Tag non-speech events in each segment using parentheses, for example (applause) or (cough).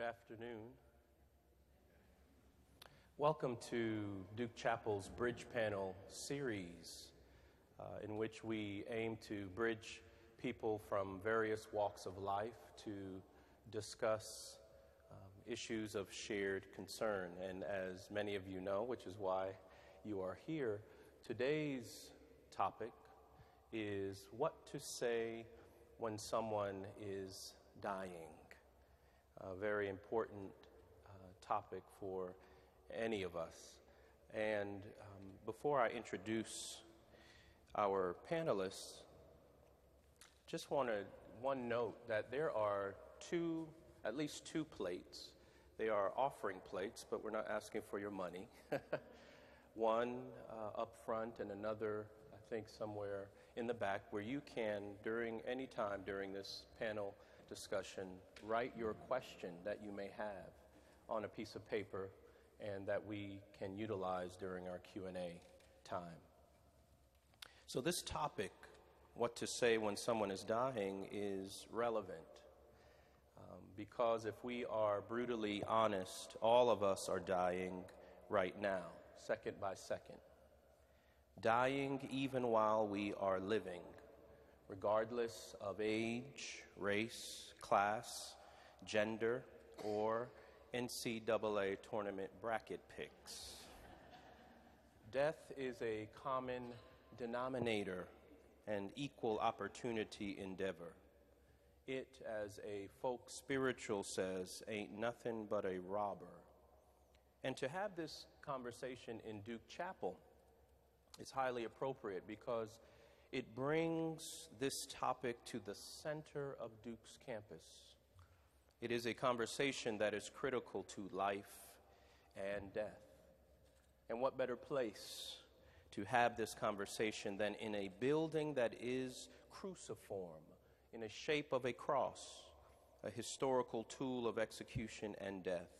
Good afternoon. Welcome to Duke Chapel's Bridge Panel series, uh, in which we aim to bridge people from various walks of life to discuss um, issues of shared concern. And as many of you know, which is why you are here, today's topic is what to say when someone is dying. A very important uh, topic for any of us. And um, before I introduce our panelists, just wanted one note that there are two, at least two plates. They are offering plates, but we're not asking for your money. (laughs) one uh, up front and another, I think, somewhere in the back where you can, during any time during this panel discussion, write your question that you may have on a piece of paper and that we can utilize during our Q&A time. So this topic, what to say when someone is dying, is relevant. Um, because if we are brutally honest, all of us are dying right now, second by second. Dying even while we are living, regardless of age, race, class, gender, or NCAA tournament bracket picks. Death is a common denominator and equal opportunity endeavor. It, as a folk spiritual says, ain't nothing but a robber. And to have this conversation in Duke Chapel is highly appropriate because it brings this topic to the center of Duke's campus. It is a conversation that is critical to life and death. And what better place to have this conversation than in a building that is cruciform, in a shape of a cross, a historical tool of execution and death,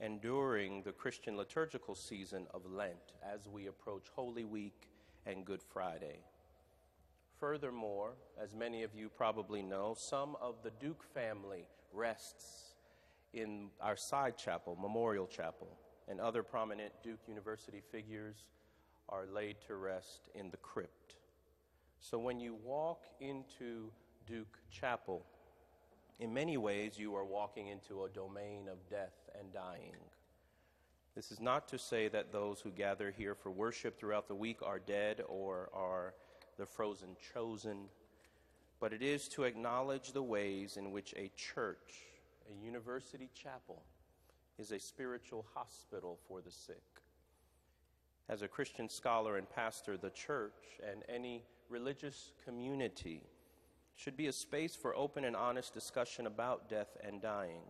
and during the Christian liturgical season of Lent as we approach Holy Week and Good Friday. Furthermore, as many of you probably know, some of the Duke family rests in our side chapel, Memorial Chapel, and other prominent Duke University figures are laid to rest in the crypt. So when you walk into Duke Chapel, in many ways you are walking into a domain of death and dying. This is not to say that those who gather here for worship throughout the week are dead or are the frozen chosen, but it is to acknowledge the ways in which a church, a university chapel, is a spiritual hospital for the sick. As a Christian scholar and pastor, the church and any religious community should be a space for open and honest discussion about death and dying.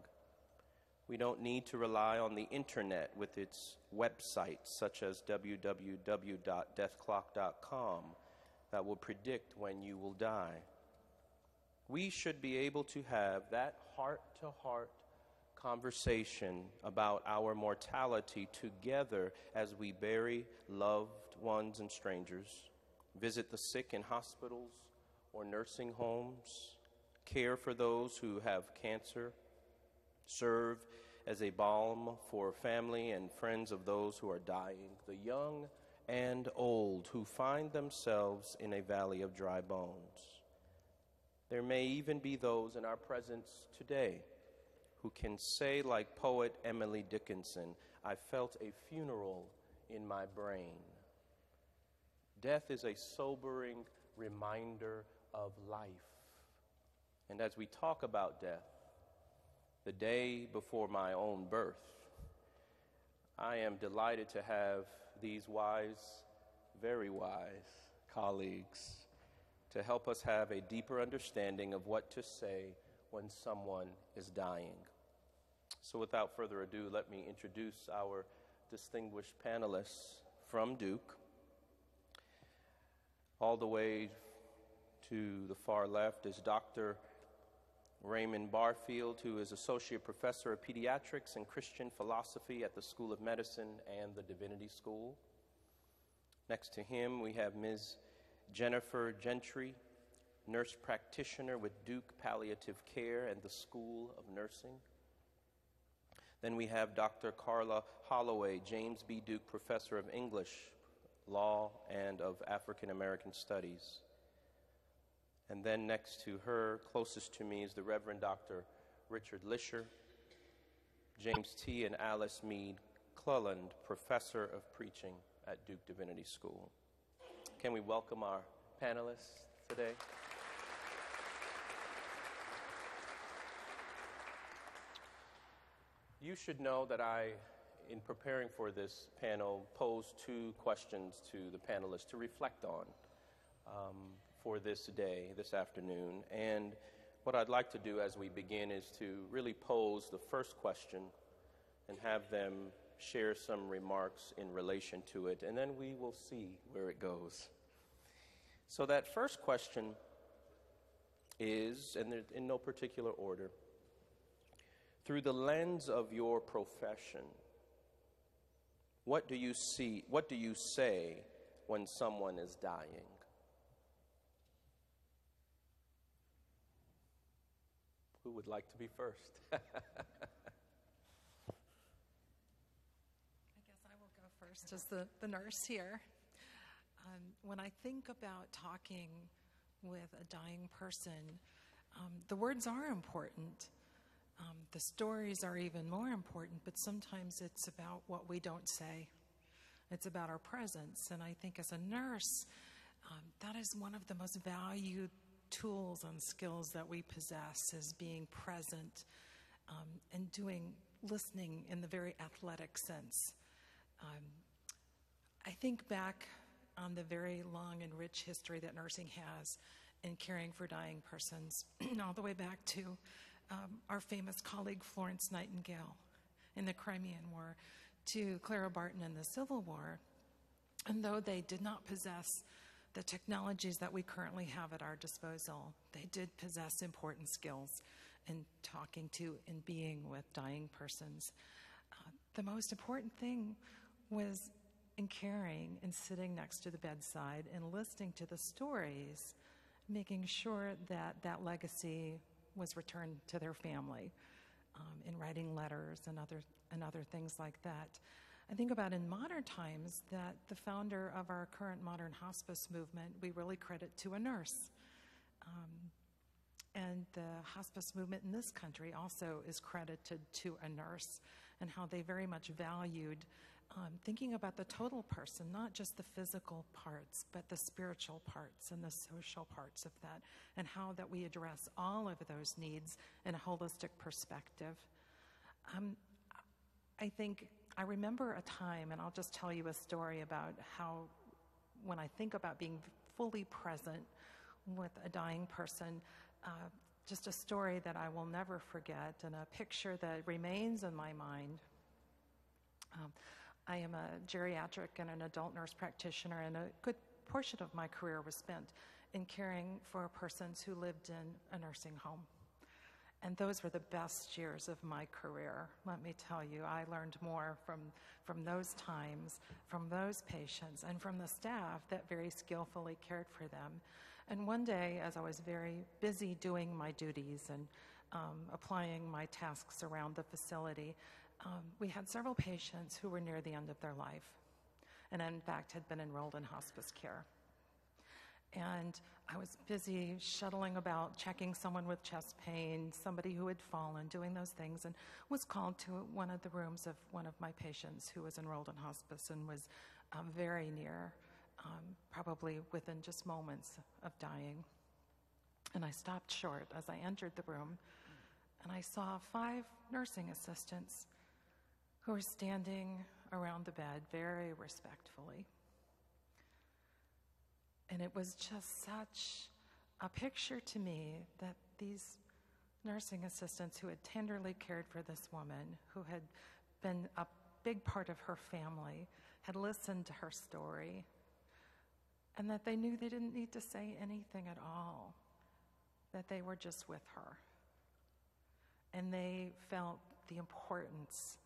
We don't need to rely on the internet with its websites, such as www.deathclock.com, that will predict when you will die. We should be able to have that heart to heart conversation about our mortality together as we bury loved ones and strangers, visit the sick in hospitals or nursing homes, care for those who have cancer, serve as a balm for family and friends of those who are dying, the young and old who find themselves in a valley of dry bones. There may even be those in our presence today who can say, like poet Emily Dickinson, I felt a funeral in my brain. Death is a sobering reminder of life. And as we talk about death, the day before my own birth, I am delighted to have these wise, very wise colleagues to help us have a deeper understanding of what to say when someone is dying. So, without further ado, let me introduce our distinguished panelists from Duke. All the way to the far left is Dr. Raymond Barfield, who is Associate Professor of Pediatrics and Christian Philosophy at the School of Medicine and the Divinity School. Next to him, we have Ms. Jennifer Gentry, nurse practitioner with Duke Palliative Care and the School of Nursing. Then we have Dr. Karla Holloway, James B. Duke Professor of English, Law, and of African American Studies. And then next to her, closest to me, is the Reverend Dr. Richard Lischer, James T. and Alice Mead Cleland, Professor of Preaching at Duke Divinity School. Can we welcome our panelists today? You should know that I, in preparing for this panel, posed two questions to the panelists to reflect on um, for this day, this afternoon. And what I'd like to do as we begin is to really pose the first question and have them share some remarks in relation to it, and then we will see where it goes. So, that first question is, and in no particular order, through the lens of your profession, what do you see, what do you say when someone is dying? Who would like to be first? (laughs) I guess I will go first as the, the nurse here. Um, when I think about talking with a dying person, um, the words are important. Um, the stories are even more important, but sometimes it's about what we don't say. It's about our presence. And I think as a nurse, um, that is one of the most valued tools and skills that we possess is being present um, and doing listening in the very athletic sense. Um, I think back on the very long and rich history that nursing has in caring for dying persons, (clears throat) all the way back to um, our famous colleague Florence Nightingale in the Crimean War, to Clara Barton in the Civil War. And though they did not possess the technologies that we currently have at our disposal, they did possess important skills in talking to and being with dying persons. Uh, the most important thing was in caring and sitting next to the bedside and listening to the stories, making sure that that legacy was returned to their family um, in writing letters and other, and other things like that. I think about in modern times that the founder of our current modern hospice movement, we really credit to a nurse. Um, and the hospice movement in this country also is credited to a nurse and how they very much valued um, thinking about the total person, not just the physical parts, but the spiritual parts and the social parts of that, and how that we address all of those needs in a holistic perspective. Um, I think I remember a time, and I'll just tell you a story about how, when I think about being fully present with a dying person, uh, just a story that I will never forget and a picture that remains in my mind. Um, I am a geriatric and an adult nurse practitioner, and a good portion of my career was spent in caring for persons who lived in a nursing home. And those were the best years of my career. Let me tell you, I learned more from, from those times, from those patients, and from the staff that very skillfully cared for them. And one day, as I was very busy doing my duties and um, applying my tasks around the facility, um, we had several patients who were near the end of their life and, in fact, had been enrolled in hospice care. And I was busy shuttling about, checking someone with chest pain, somebody who had fallen, doing those things, and was called to one of the rooms of one of my patients who was enrolled in hospice and was um, very near, um, probably within just moments of dying. And I stopped short as I entered the room, and I saw five nursing assistants who were standing around the bed very respectfully. And it was just such a picture to me that these nursing assistants who had tenderly cared for this woman, who had been a big part of her family, had listened to her story, and that they knew they didn't need to say anything at all, that they were just with her. And they felt the importance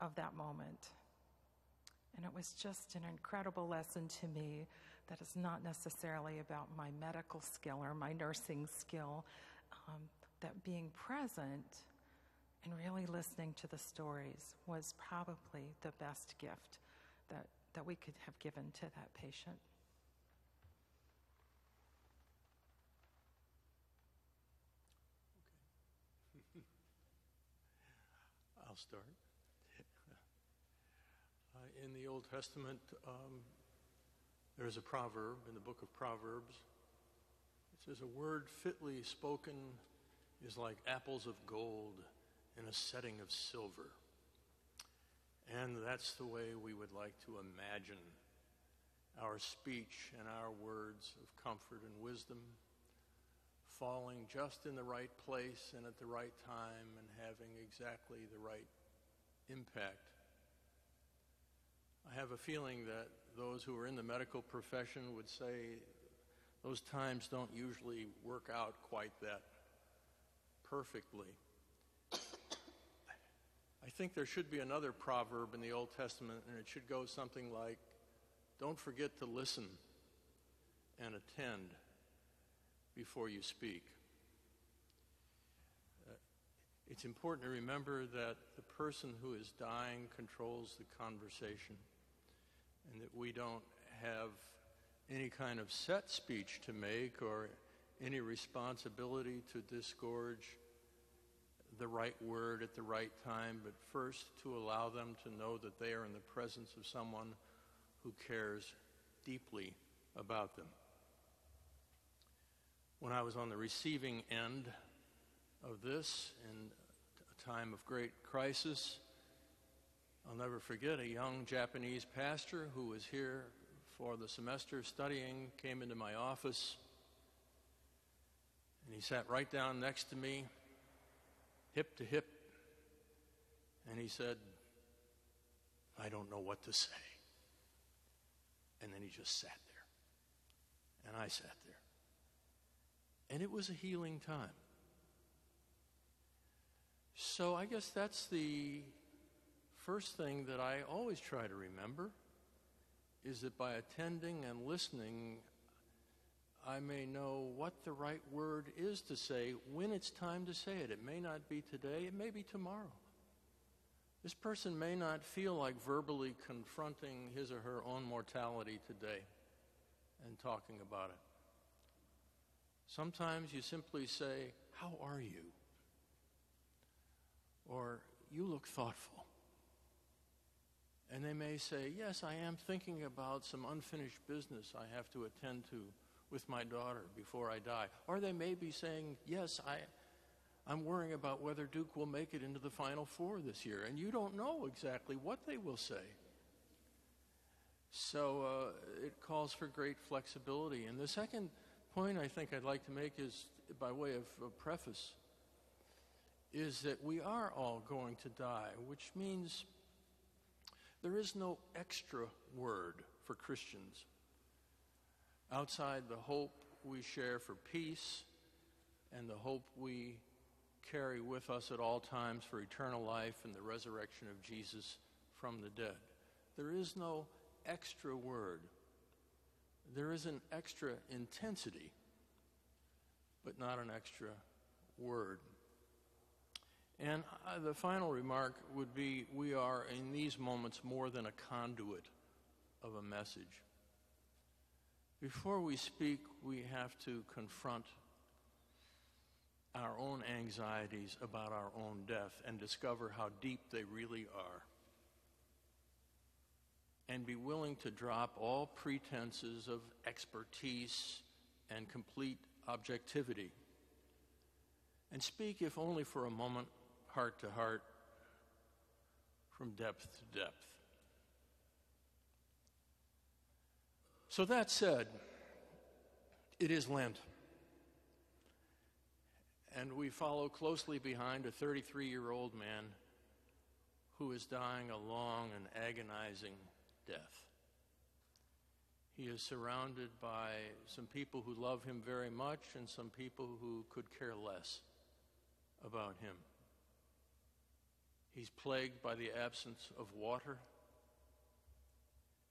of that moment. And it was just an incredible lesson to me that is not necessarily about my medical skill or my nursing skill, um, that being present and really listening to the stories was probably the best gift that, that we could have given to that patient. (laughs) I'll start. (laughs) uh, in the Old Testament, um, there's a proverb in the book of Proverbs. It says, A word fitly spoken is like apples of gold in a setting of silver. And that's the way we would like to imagine our speech and our words of comfort and wisdom falling just in the right place and at the right time and having exactly the right impact. I have a feeling that those who are in the medical profession would say those times don't usually work out quite that perfectly. I think there should be another proverb in the Old Testament, and it should go something like Don't forget to listen and attend before you speak. Uh, it's important to remember that the person who is dying controls the conversation and that we don't have any kind of set speech to make or any responsibility to disgorge the right word at the right time, but first to allow them to know that they are in the presence of someone who cares deeply about them when I was on the receiving end of this in a time of great crisis. I'll never forget a young Japanese pastor who was here for the semester studying came into my office and he sat right down next to me, hip to hip, and he said, I don't know what to say. And then he just sat there. And I sat there. And it was a healing time. So I guess that's the first thing that I always try to remember is that by attending and listening, I may know what the right word is to say when it's time to say it. It may not be today, it may be tomorrow. This person may not feel like verbally confronting his or her own mortality today and talking about it. Sometimes you simply say, How are you? Or, You look thoughtful. And they may say, Yes, I am thinking about some unfinished business I have to attend to with my daughter before I die. Or they may be saying, Yes, I, I'm worrying about whether Duke will make it into the Final Four this year. And you don't know exactly what they will say. So uh, it calls for great flexibility. And the second point I think I'd like to make is, by way of a preface, is that we are all going to die, which means there is no extra word for Christians outside the hope we share for peace and the hope we carry with us at all times for eternal life and the resurrection of Jesus from the dead. There is no extra word there is an extra intensity, but not an extra word. And uh, the final remark would be we are in these moments more than a conduit of a message. Before we speak, we have to confront our own anxieties about our own death and discover how deep they really are and be willing to drop all pretenses of expertise and complete objectivity and speak, if only for a moment, heart to heart, from depth to depth. So, that said, it is Lent. And we follow closely behind a 33 year old man who is dying a long and agonizing death. He is surrounded by some people who love him very much and some people who could care less about him. He's plagued by the absence of water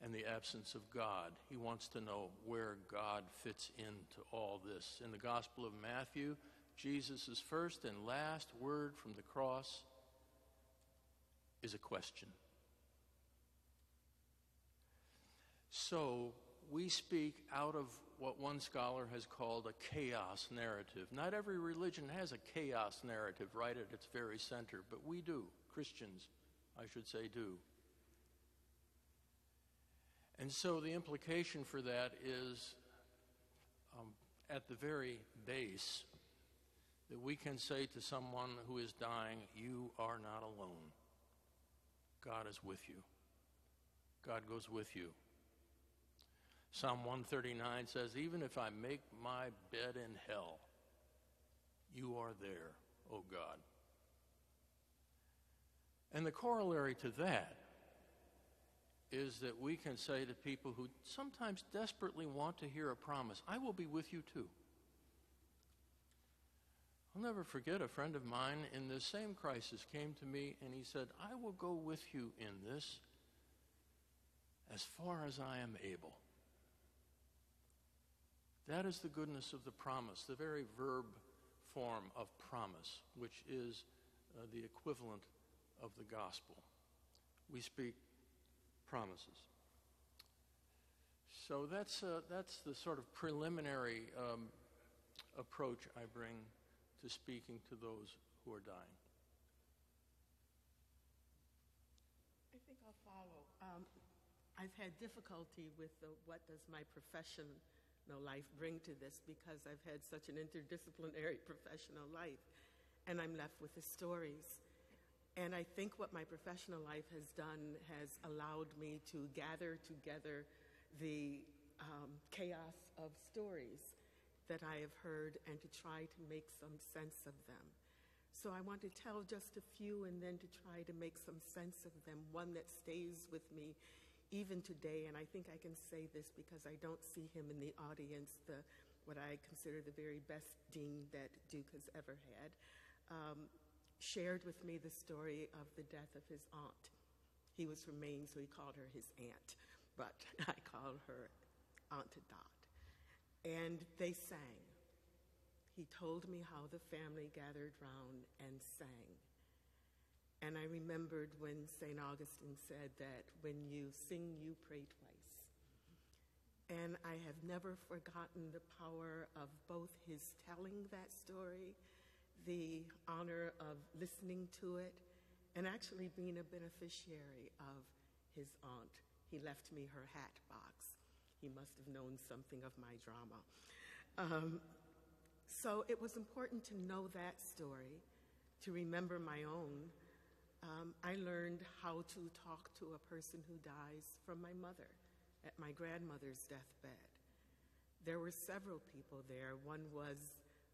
and the absence of God. He wants to know where God fits into all this. In the Gospel of Matthew, Jesus' first and last word from the cross is a question. So we speak out of what one scholar has called a chaos narrative. Not every religion has a chaos narrative right at its very center, but we do. Christians, I should say, do. And so the implication for that is um, at the very base that we can say to someone who is dying, You are not alone. God is with you. God goes with you. Psalm 139 says, Even if I make my bed in hell, you are there, O God. And the corollary to that is that we can say to people who sometimes desperately want to hear a promise, I will be with you too. I'll never forget a friend of mine in this same crisis came to me and he said, I will go with you in this as far as I am able. That is the goodness of the promise, the very verb form of promise, which is uh, the equivalent of the gospel. We speak promises. So that's, uh, that's the sort of preliminary um, approach I bring to speaking to those who are dying. I think I'll follow. Um, I've had difficulty with the, what does my professional life bring to this because I've had such an interdisciplinary (laughs) professional life, and I'm left with the stories. And I think what my professional life has done has allowed me to gather together the um, chaos of stories that I have heard and to try to make some sense of them. So I want to tell just a few and then to try to make some sense of them, one that stays with me even today. And I think I can say this because I don't see him in the audience, the, what I consider the very best dean that Duke has ever had, um, shared with me the story of the death of his aunt. He was from Maine, so he called her his aunt, but (laughs) I called her Aunt Dot and they sang. He told me how the family gathered round and sang. And I remembered when St. Augustine said that when you sing, you pray twice. And I have never forgotten the power of both his telling that story, the honor of listening to it, and actually being a beneficiary of his aunt. He left me her hat box. He must have known something of my drama. Um, so it was important to know that story, to remember my own. Um, I learned how to talk to a person who dies from my mother at my grandmother's deathbed. There were several people there. One was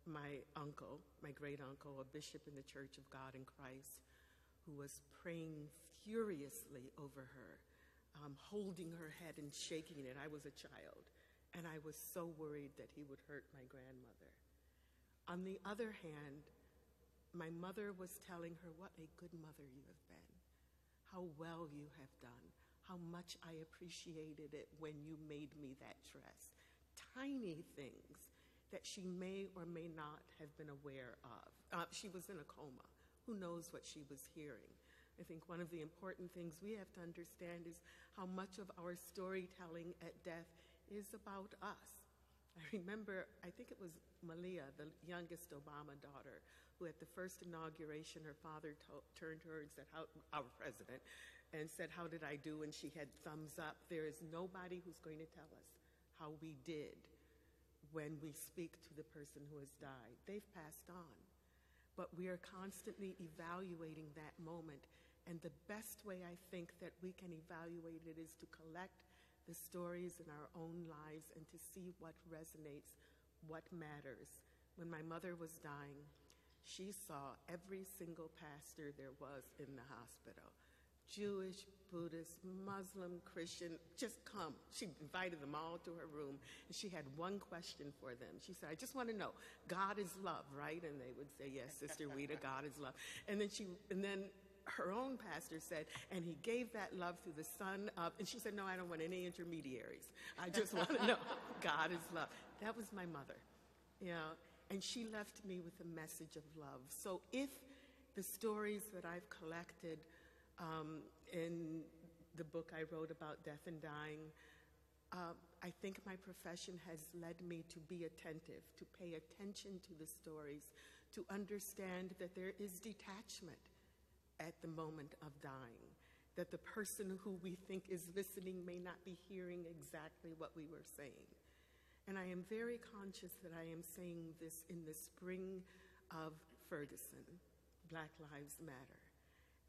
my uncle, my great uncle, a bishop in the Church of God in Christ, who was praying furiously over her um, holding her head and shaking it. I was a child, and I was so worried that he would hurt my grandmother. On the other hand, my mother was telling her what a good mother you have been, how well you have done, how much I appreciated it when you made me that dress. Tiny things that she may or may not have been aware of. Uh, she was in a coma. Who knows what she was hearing? I think one of the important things we have to understand is how much of our storytelling at death is about us. I remember, I think it was Malia, the youngest Obama daughter, who at the first inauguration, her father to- turned to her and said, how, Our president, and said, How did I do? And she had thumbs up. There is nobody who's going to tell us how we did when we speak to the person who has died. They've passed on. But we are constantly evaluating that moment and the best way I think that we can evaluate it is to collect the stories in our own lives and to see what resonates, what matters. When my mother was dying, she saw every single pastor there was in the hospital Jewish, Buddhist, Muslim, Christian, just come. She invited them all to her room, and she had one question for them. She said, I just want to know, God is love, right? And they would say, Yes, Sister Rita, God is love. And then she, and then her own pastor said, and he gave that love through the Son of, and she said, No, I don't want any intermediaries. I just want to (laughs) know God is love. That was my mother, you know, and she left me with a message of love. So if the stories that I've collected Um, in the book I wrote about death and dying, uh, I think my profession has led me to be attentive, to pay attention to the stories, to understand that there is detachment at the moment of dying, that the person who we think is listening may not be hearing exactly what we were saying. And I am very conscious that I am saying this in the spring of Ferguson, Black Lives Matter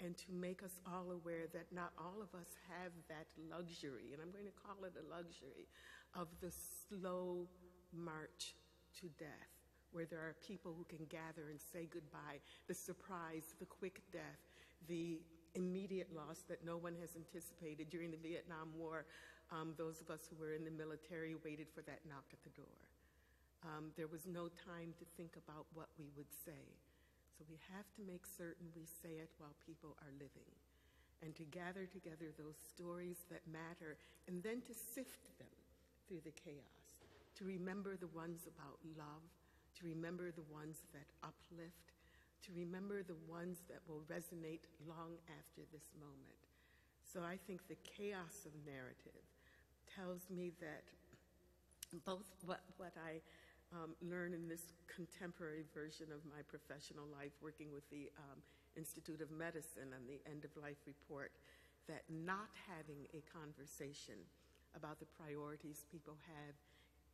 and to make us all aware that not all of us have that luxury, and I'm going to call it a luxury, of the slow march to death, where there are people who can gather and say goodbye, the surprise, the quick death, the immediate loss that no one has anticipated during the Vietnam War. Um, those of us who were in the military waited for that knock at the door. Um, there was no time to think about what we would say. So we have to make certain we say it while people are living and to gather together those stories that matter and then to sift them through the chaos, to remember the ones about love, to remember the ones that uplift, to remember the ones that will resonate long after this moment. So I think the chaos of narrative tells me that both what, what I um, learn in this contemporary version of my professional life, working with the um, Institute of Medicine on the end of life report, that not having a conversation about the priorities people have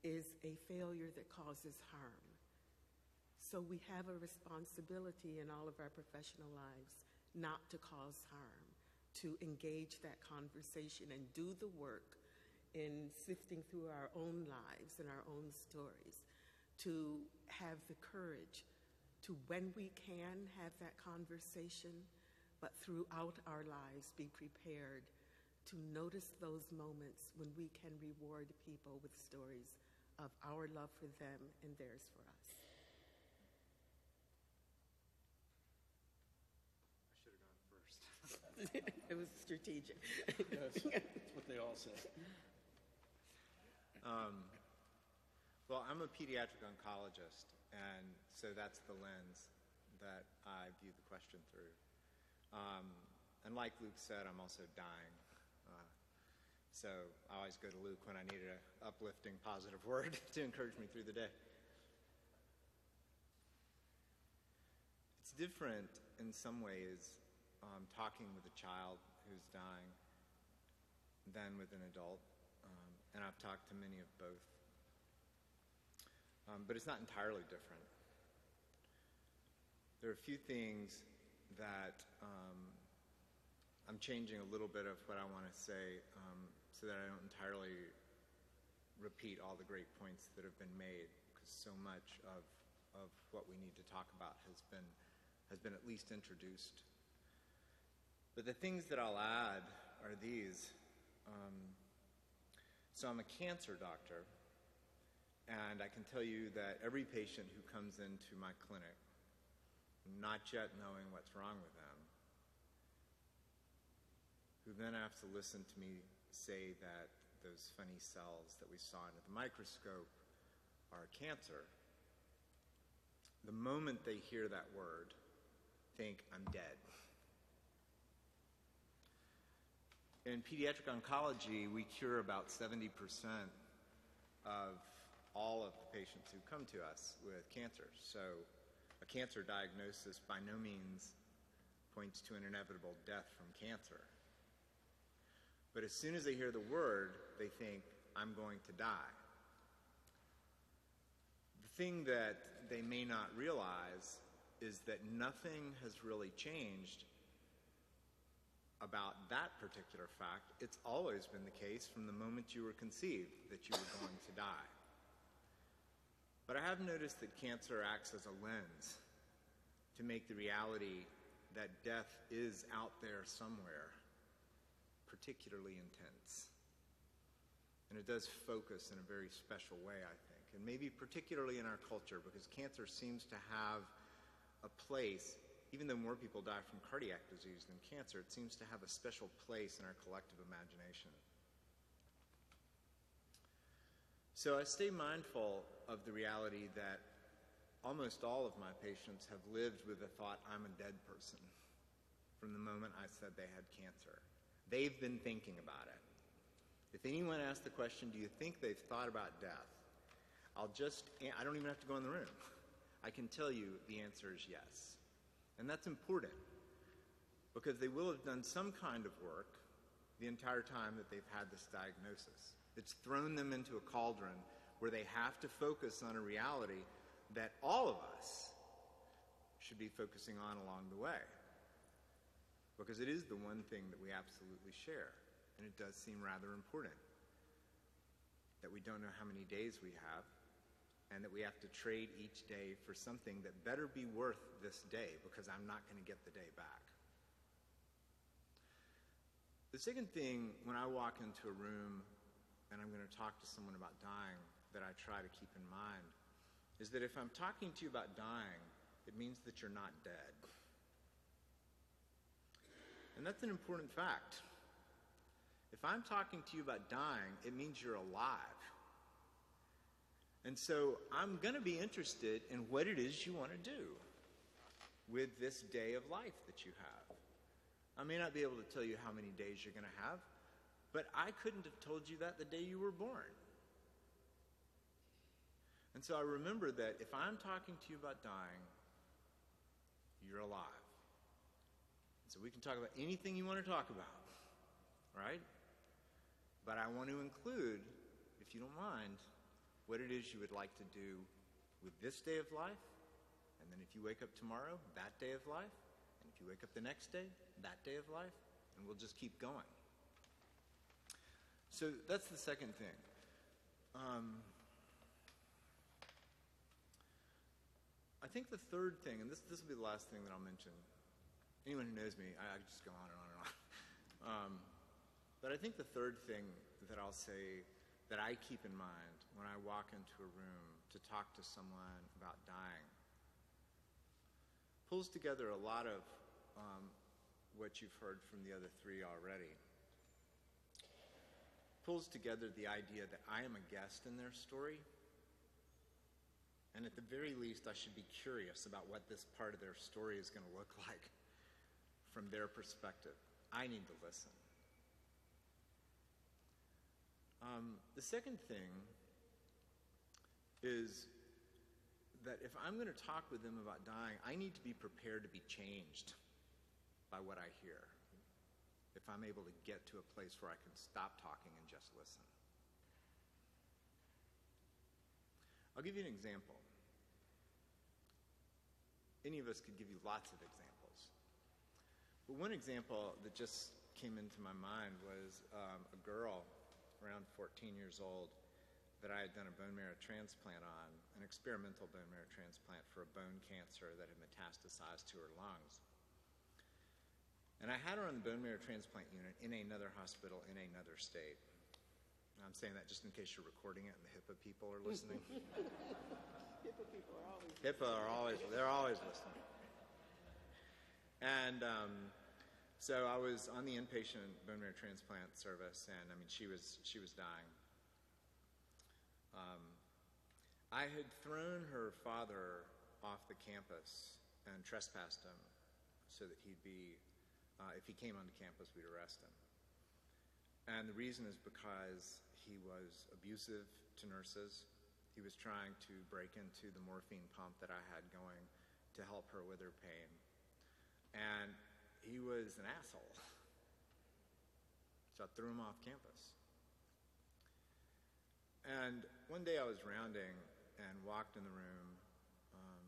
is a failure that causes harm. So we have a responsibility in all of our professional lives not to cause harm, to engage that conversation and do the work in sifting through our own lives and our own stories to have the courage to, when we can, have that conversation, but throughout our lives be prepared to notice those moments when we can reward people with stories of our love for them and theirs for us. I should have gone first. (laughs) (laughs) it was strategic. Yes, that's what they all say. (laughs) Um, well, I'm a pediatric oncologist, and so that's the lens that I view the question through. Um, and like Luke said, I'm also dying. Uh, so I always go to Luke when I need an uplifting, positive (laughs) word to encourage me through the day. It's different in some ways um, talking with a child who's dying than with an adult. Um, and I've talked to many of both um, but it's not entirely different. There are a few things that um, I'm changing a little bit of what I want to say um, so that I don't entirely repeat all the great points that have been made because so much of, of what we need to talk about has been, has been at least introduced. But the things that I'll add are these. Um, so I'm a cancer doctor. And I can tell you that every patient who comes into my clinic, not yet knowing what's wrong with them, who then have to listen to me say that those funny cells that we saw under the microscope are cancer, the moment they hear that word, think, I'm dead. In pediatric oncology, we cure about 70% of all of the patients who come to us with cancer. So a cancer diagnosis by no means points to an inevitable death from cancer. But as soon as they hear the word, they think, I'm going to die. The thing that they may not realize is that nothing has really changed about that particular fact. It's always been the case from the moment you were conceived that you were going to die. But I have noticed that cancer acts as a lens to make the reality that death is out there somewhere particularly intense. And it does focus in a very special way, I think, and maybe particularly in our culture because cancer seems to have a place, even though more people die from cardiac disease than cancer, it seems to have a special place in our collective imagination. So I stay mindful of the reality that almost all of my patients have lived with the thought, I'm a dead person from the moment I said they had cancer. They've been thinking about it. If anyone asks the question, do you think they've thought about death? I'll just, I don't even have to go in the room. I can tell you the answer is yes. And that's important because they will have done some kind of work the entire time that they've had this diagnosis. It's thrown them into a cauldron where they have to focus on a reality that all of us should be focusing on along the way. Because it is the one thing that we absolutely share, and it does seem rather important that we don't know how many days we have, and that we have to trade each day for something that better be worth this day because I'm not going to get the day back. The second thing, when I walk into a room and I'm going to talk to someone about dying, that I try to keep in mind is that if I'm talking to you about dying, it means that you're not dead. And that's an important fact. If I'm talking to you about dying, it means you're alive. And so I'm going to be interested in what it is you want to do with this day of life that you have. I may not be able to tell you how many days you're going to have, but I couldn't have told you that the day you were born. And so I remember that if I'm talking to you about dying, you're alive. So we can talk about anything you want to talk about, right? But I want to include, if you don't mind, what it is you would like to do with this day of life, and then if you wake up tomorrow, that day of life, and if you wake up the next day, that day of life, and we'll just keep going. So that's the second thing. Um, I think the third thing, and this, this will be the last thing that I'll mention. Anyone who knows me, I, I just go on and on and on. (laughs) Um, but I think the third thing that I'll say that I keep in mind when I walk into a room to talk to someone about dying pulls together a lot of um, what you've heard from the other three already. Pulls together the idea that I am a guest in their story and at the very least, I should be curious about what this part of their story is going to look (laughs) like from their perspective. I need to listen. Um, the second thing is that if I'm going to talk with them about dying, I need to be prepared to be changed by what I hear. If I'm able to get to a place where I can stop talking and just listen. I'll give you an example. Any of us could give you lots of examples. But one example that just came into my mind was um, a girl around 14 years old that I had done a bone marrow transplant on, an experimental bone marrow transplant for a bone cancer that had metastasized to her lungs. And I had her on the bone marrow transplant unit in another hospital in another state. I'm saying that just in case you're recording it and the HIPAA people are listening. (laughs) HIPAA people are always. HIPAA are always, they're always listening. And um, so I was on the inpatient bone marrow transplant service, and I mean, she was, she was dying. Um, I had thrown her father off the campus and trespassed him so that he'd be, uh, if he came onto campus, we'd arrest him. And the reason is because he was abusive to nurses. He was trying to break into the morphine pump that I had going to help her with her pain. And he was an asshole. (laughs) So I threw him off campus. And one day I was rounding and walked in the room, um,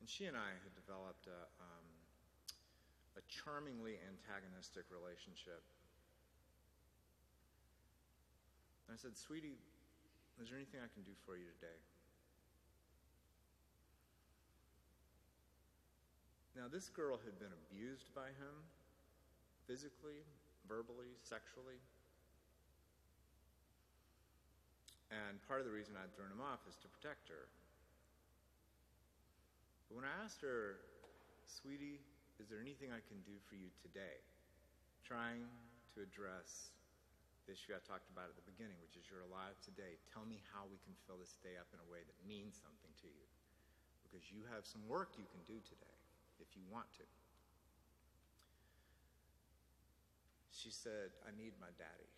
and she and I had developed a, um, a charmingly antagonistic relationship I said, Sweetie, is there anything I can do for you today? Now, this girl had been abused by him physically, verbally, sexually. And part of the reason I'd thrown him off is to protect her. But when I asked her, Sweetie, is there anything I can do for you today? Trying to address the issue I talked about at the beginning, which is you're alive today. Tell me how we can fill this day up in a way that means something to you. Because you have some work you can do today if you want to. she said, I need my daddy.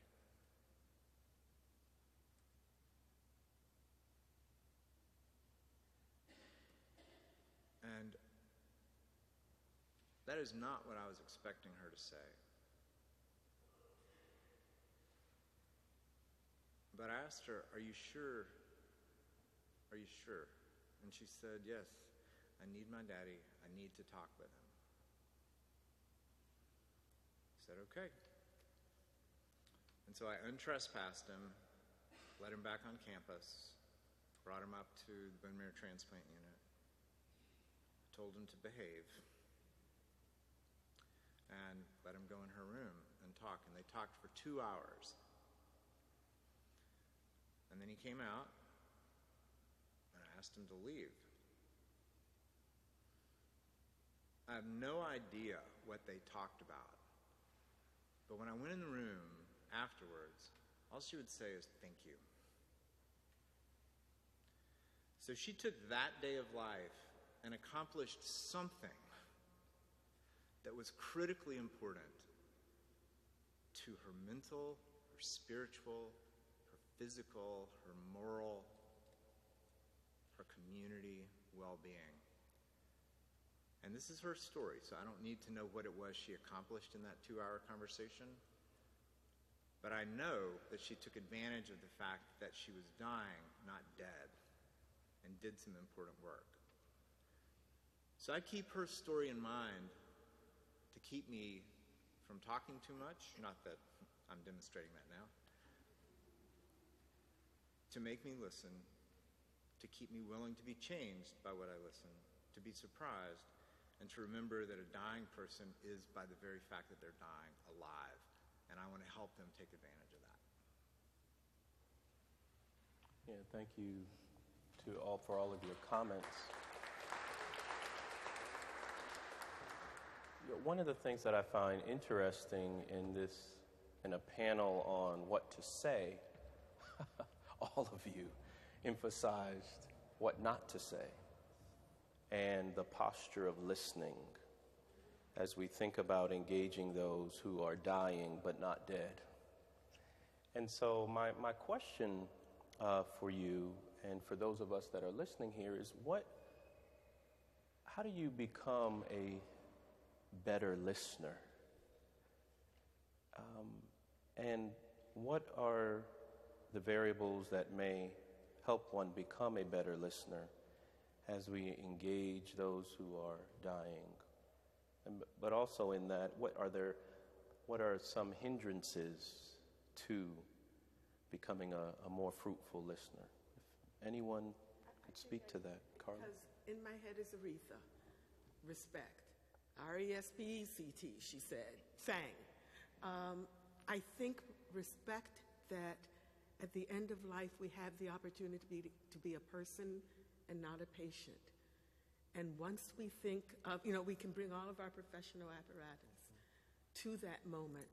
And that is not what I was expecting her to say. But I asked her, Are you sure? Are you sure? And she said, Yes, I need my daddy. I need to talk with him. I said, Okay. And so I untrespassed him, let him back on campus, brought him up to the bone marrow transplant unit, told him to behave, and let him go in her room and talk. And they talked for two hours. And then he came out, and I asked him to leave. I have no idea what they talked about. But when I went in the room afterwards, all she would say is, Thank you. So she took that day of life and accomplished something that was critically important to her mental, her spiritual, her physical, her moral, her community well being. And this is her story, so I don't need to know what it was she accomplished in that two hour conversation. But I know that she took advantage of the fact that she was dying, not dead, and did some important work. So I keep her story in mind to keep me from talking too much, not that I'm demonstrating that now, to make me listen, to keep me willing to be changed by what I listen, to be surprised, and to remember that a dying person is, by the very fact that they're dying, alive. And I want to help them take advantage of that. Yeah, thank you to all for all of your comments. You know, one of the things that I find interesting in this, in a panel on what to say, (laughs) all of you emphasized what not to say and the posture of listening as we think about engaging those who are dying but not dead. And so, my, my question uh, for you and for those of us that are listening here is what, how do you become a better listener? Um, and what are the variables that may help one become a better listener as we engage those who are dying? And, but also in that, what are there, what are some hindrances to becoming a, a more fruitful listener? If anyone could speak to that, Karla. Because in my head is Aretha. Respect. R E S P E C T, she said. Sang. Um, I think respect that at the end of life we have the opportunity to be, to be a person and not a patient. And once we think of, you know, we can bring all of our professional apparatus to that moment.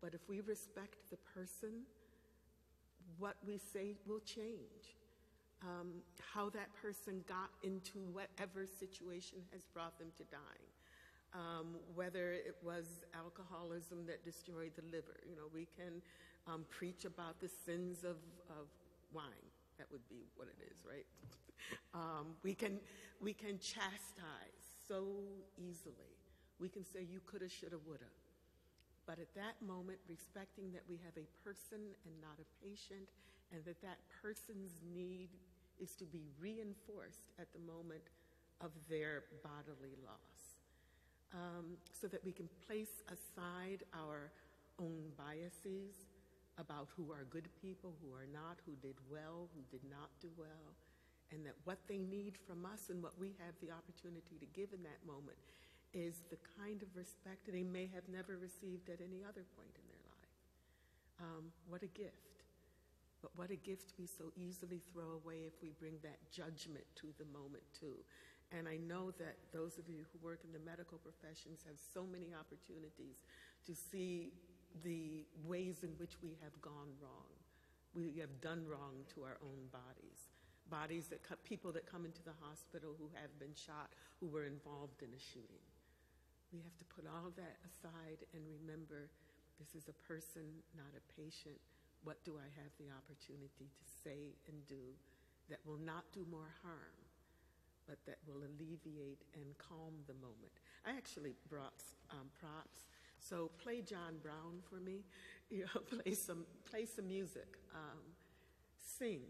But if we respect the person, what we say will change. Um, how that person got into whatever situation has brought them to dying. Um, whether it was alcoholism that destroyed the liver. You know, we can um, preach about the sins of, of wine. That would be what it is, right? (laughs) Um, we, can, we can chastise so easily. We can say, you coulda, shoulda, woulda. But at that moment, respecting that we have a person and not a patient, and that that person's need is to be reinforced at the moment of their bodily loss um, so that we can place aside our own biases about who are good people, who are not, who did well, who did not do well, and that what they need from us and what we have the opportunity to give in that moment is the kind of respect they may have never received at any other point in their life. Um, what a gift. But what a gift we so easily throw away if we bring that judgment to the moment, too. And I know that those of you who work in the medical professions have so many opportunities to see the ways in which we have gone wrong. We have done wrong to our own bodies. Bodies that people that come into the hospital who have been shot, who were involved in a shooting. We have to put all that aside and remember This is a person, not a patient. What do I have the opportunity to say and do that will not do more harm, but that will alleviate and calm the moment? I actually brought um, props. So play John Brown for me. (laughs) You know, play some play some music. Um, sing.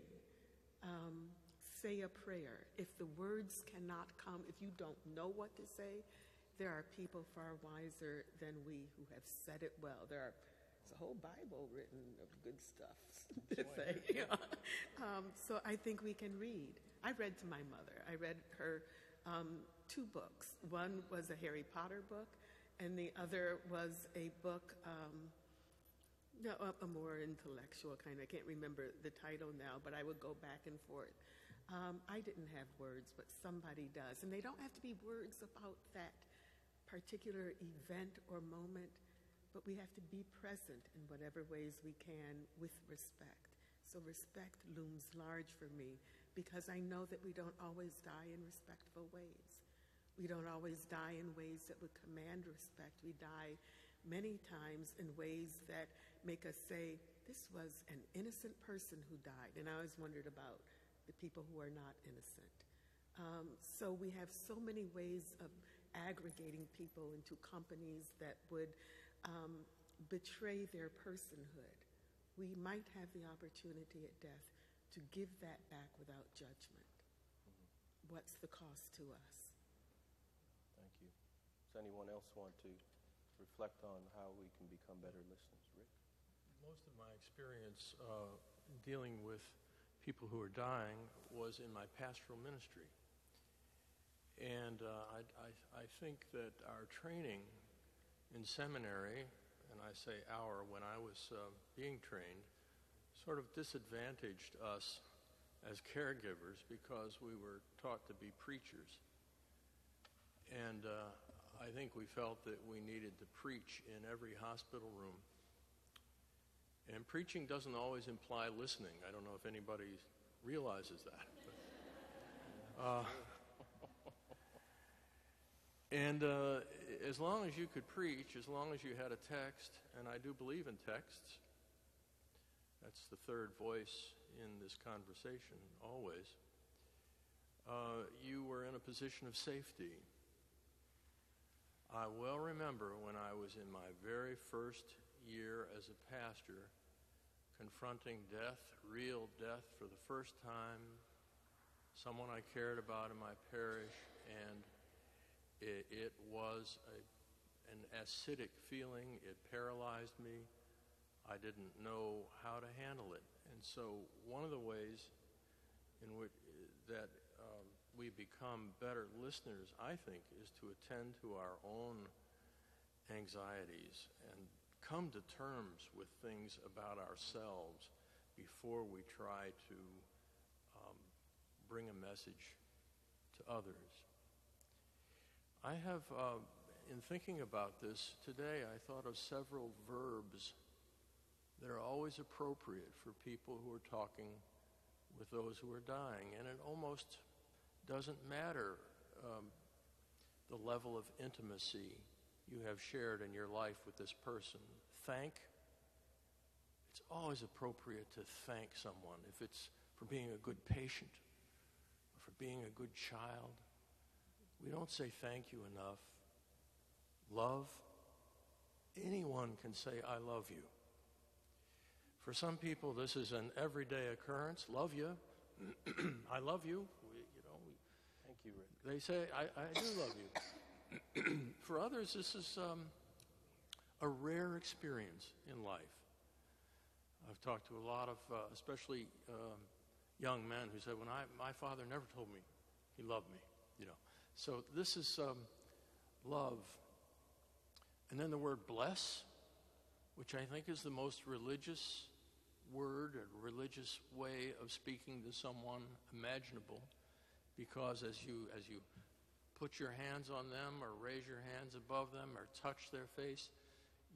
Um, say a prayer. If the words cannot come, if you don't know what to say, there are people far wiser than we who have said it well. There are there's a whole Bible written of good stuff (laughs) to say. you know. (laughs) um, so I think we can read. I read to my mother. I read her um, two books. One was a Harry Potter book, and the other was a book. Um, no, a, more intellectual kind. I can't remember the title now, but I would go back and forth. Um, I didn't have words, but somebody does. And they don't have to be words about that particular event or moment, but we have to be present in whatever ways we can with respect. So respect looms large for me because I know that we don't always die in respectful ways. We don't always die in ways that would command respect. We die many times in ways that make us say, this was an innocent person who died. And I always wondered about the people who are not innocent. Um, so we have so many ways of aggregating people into companies that would um, betray their personhood. We might have the opportunity at death to give that back without judgment. What's the cost to us? Thank you. Does anyone else want to reflect on how we can become better listeners? Rick? Most of my experience uh, dealing with people who are dying was in my pastoral ministry. And uh, I, I, I think that our training in seminary, and I say our when I was uh, being trained, sort of disadvantaged us as caregivers because we were taught to be preachers. And uh, I think we felt that we needed to preach in every hospital room. And preaching doesn't always imply listening. I don't know if anybody realizes that. But, (laughs) uh, and uh, as long as you could preach, as long as you had a text, and I do believe in texts, that's the third voice in this conversation, always, uh, you were in a position of safety. I well remember when I was in my very first year as a pastor, confronting death, real death, for the first time, someone I cared about in my parish, and it, it was a, an acidic feeling. It paralyzed me. I didn't know how to handle it. And so, one of the ways in which that um, we become better listeners, I think, is to attend to our own anxieties and come to terms with things about ourselves before we try to um, bring a message to others. I have, uh, in thinking about this today, I thought of several verbs that are always appropriate for people who are talking with those who are dying. And it almost doesn't matter um, the level of intimacy you have shared in your life with this person. Thank. It's always appropriate to thank someone if it's for being a good patient or for being a good child. We don't say thank you enough. Love. Anyone can say, I love you. For some people, this is an everyday occurrence. Love you. (clears throat) I love you. You know, Thank you, Rick. They say, I, I do love you. (clears throat) For others, this is um, a rare experience in life. I've talked to a lot of, uh, especially um, young men who said, "When I, my father never told me he loved me," you know. So this is um, love, and then the word bless, which I think is the most religious word, a religious way of speaking to someone imaginable because as you as you put your hands on them or raise your hands above them or touch their face,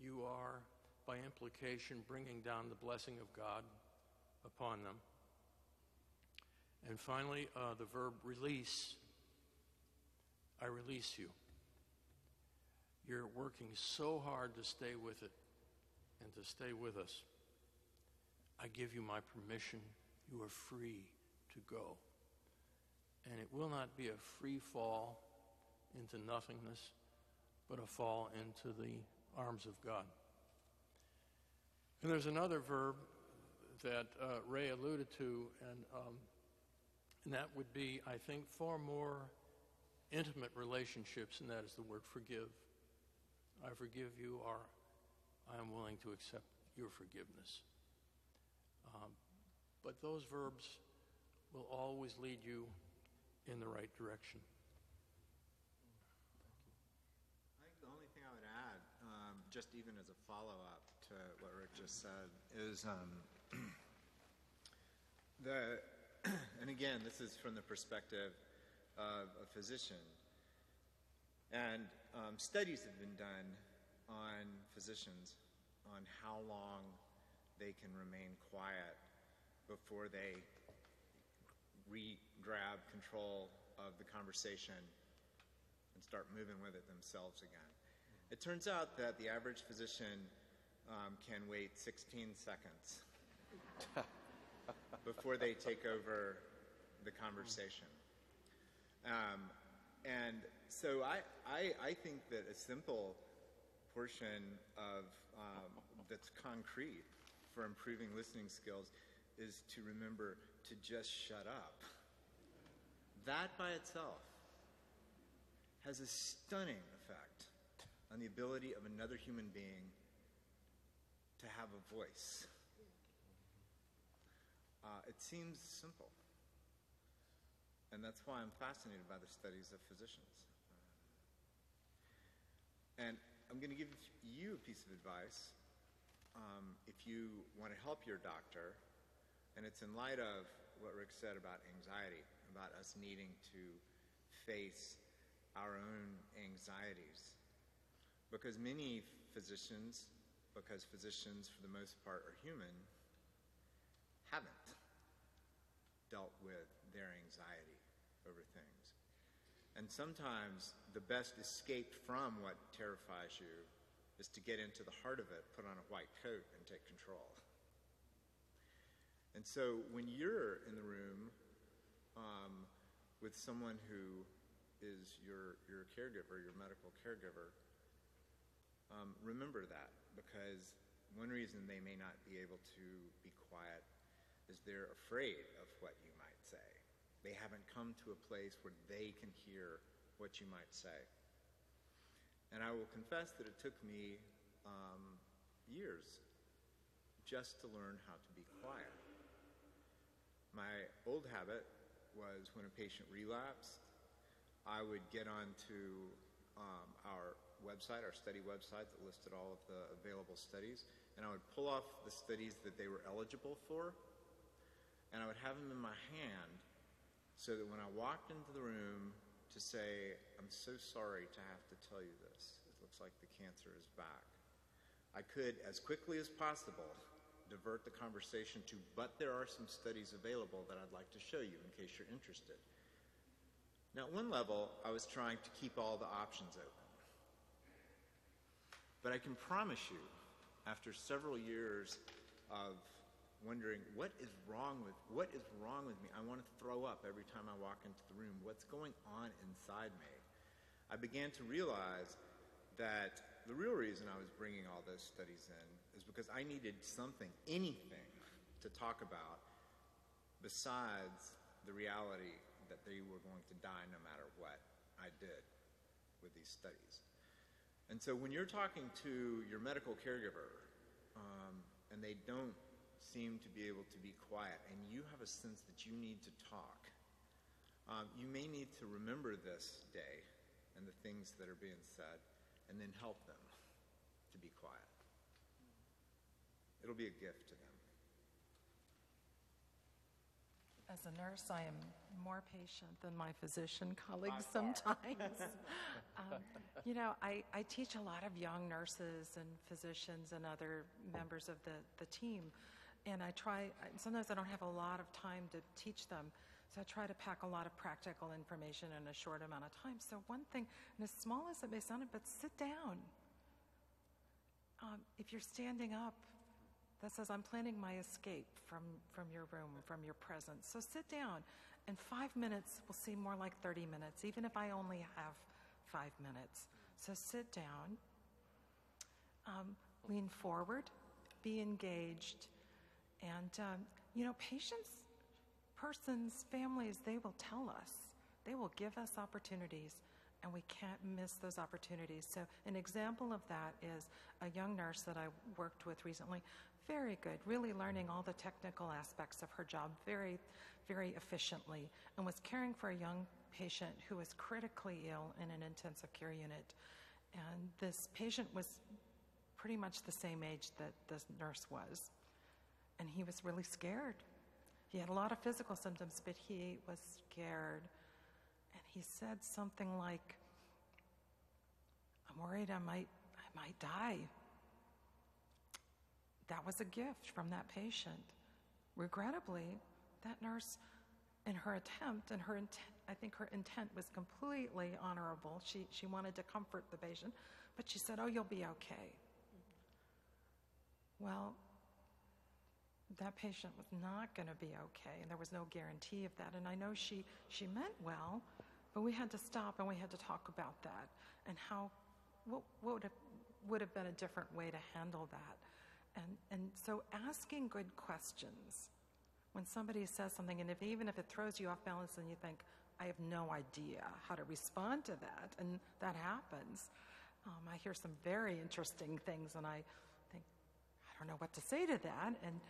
you are by implication bringing down the blessing of God upon them. And finally, uh, the verb release. I release you. You're working so hard to stay with it. and to stay with us. I give you my permission. You are free to go. And it will not be a free fall into nothingness, but a fall into the arms of God. And there's another verb that uh, Ray alluded to, and, um, and that would be, I think, far more intimate relationships, and that is the word forgive. I forgive you, or I am willing to accept your forgiveness. Um, but those verbs will always lead you in the right direction. I think the only thing I would add, um, just even as a follow-up to what Rick just said, is um, (clears throat) the, (clears throat) and again, this is from the perspective of a physician, and um, studies have been done on physicians on how long they can remain quiet before they re-grab control of the conversation and start moving with it themselves again. It turns out that the average physician um, can wait 16 seconds (laughs) before they take over the conversation. Um, and so I, I, I think that a simple portion of um, that's concrete for improving listening skills is to remember to just shut up. That by itself has a stunning effect on the ability of another human being to have a voice. Uh, it seems simple. And that's why I'm fascinated by the studies of physicians. And I'm going to give you a piece of advice. Um, if you want to help your doctor, and it's in light of what Rick said about anxiety, about us needing to face our own anxieties. Because many physicians, because physicians for the most part are human, haven't dealt with their anxiety over things. And sometimes the best escape from what terrifies you is to get into the heart of it, put on a white coat, and take control. And so when you're in the room um, with someone who is your, your caregiver, your medical caregiver, um, remember that because one reason they may not be able to be quiet is they're afraid of what you might say. They haven't come to a place where they can hear what you might say. And I will confess that it took me um, years just to learn how to be quiet. My old habit was when a patient relapsed, I would get onto um, our website, our study website that listed all of the available studies, and I would pull off the studies that they were eligible for, and I would have them in my hand so that when I walked into the room to say, I'm so sorry to have to tell you this, it looks like the cancer is back, I could, as quickly as possible, divert the conversation to, but there are some studies available that I'd like to show you in case you're interested. Now, at one level, I was trying to keep all the options open. But I can promise you, after several years of wondering what is wrong with what is wrong with me? I want to throw up every time i walk into the room. What's going on inside me? I began to realize that the real reason i was bringing all those studies in is because I needed something, anything, to talk about besides the reality that they were going to die no matter what I did with these studies. And so when you're talking to your medical caregiver um, and they don't seem to be able to be quiet and you have a sense that you need to talk, um, you may need to remember this day and the things that are being said and then help them to be quiet. It'll be a gift to them. As a nurse, I am more patient than my physician colleagues sometimes. (laughs) um, you know, I, I teach a lot of young nurses and physicians and other members of the, the team. And I try, sometimes I don't have a lot of time to teach them. So I try to pack a lot of practical information in a short amount of time. So, one thing, and as small as it may sound, but sit down um, if you're standing up, that says, I'm planning my escape from, from your room, from your presence. So sit down, and five minutes will seem more like 30 minutes, even if I only have five minutes. So sit down, um, lean forward, be engaged, and, um, you know, patients, persons, families, they will tell us, they will give us opportunities and we can't miss those opportunities. So, an example of that is a young nurse that I worked with recently. Very good, really learning all the technical aspects of her job very, very efficiently, and was caring for a young patient who was critically ill in an intensive care unit. And this patient was pretty much the same age that the nurse was. And he was really scared. He had a lot of physical symptoms, but he was scared And he said something like, I'm worried I might, I might die. That was a gift from that patient. Regrettably, that nurse, in her attempt, and her intent, I think her intent was completely honorable. She, she wanted to comfort the patient, but she said, Oh, you'll be okay. Well, that patient was not going to be okay, and there was no guarantee of that. And I know she, she meant well, but we had to stop and we had to talk about that and how, what, what would, have, would have been a different way to handle that. And, and so asking good questions when somebody says something, and if, even if it throws you off balance and you think, I have no idea how to respond to that, and that happens. Um, I hear some very interesting things, and I think, I don't know what to say to that. And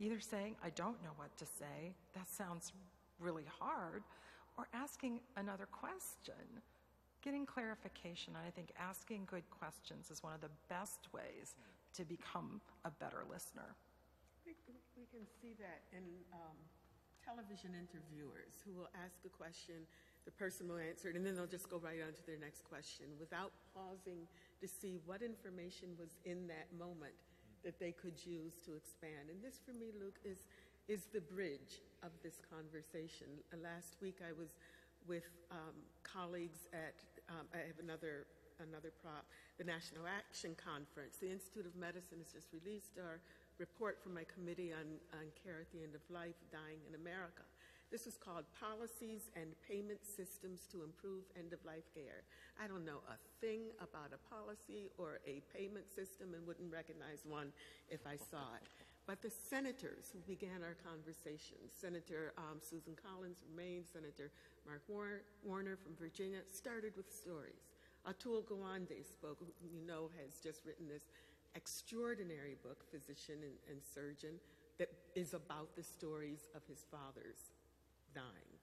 either saying, I don't know what to say, that sounds really hard, or asking another question, getting clarification. And I think asking good questions is one of the best ways to become a better listener. We, we can see that in um, television interviewers who will ask a question, the person will answer it, and then they'll just go right on to their next question without pausing to see what information was in that moment that they could use to expand. And this, for me, Luke, is is the bridge of this conversation. Uh, last week I was with um, colleagues at, um, I have another, another prop, the National Action Conference. The Institute of Medicine has just released our report from my committee on, on care at the end of life, dying in America. This is called Policies and Payment Systems to Improve End of Life Care. I don't know a thing about a policy or a payment system and wouldn't recognize one if I saw it. But the senators who began our conversation, Senator um, Susan Collins from Maine, Senator Mark Warner from Virginia, started with stories. Atul Gawande spoke, who you know has just written this extraordinary book, Physician and, and Surgeon, that is about the stories of his father's dying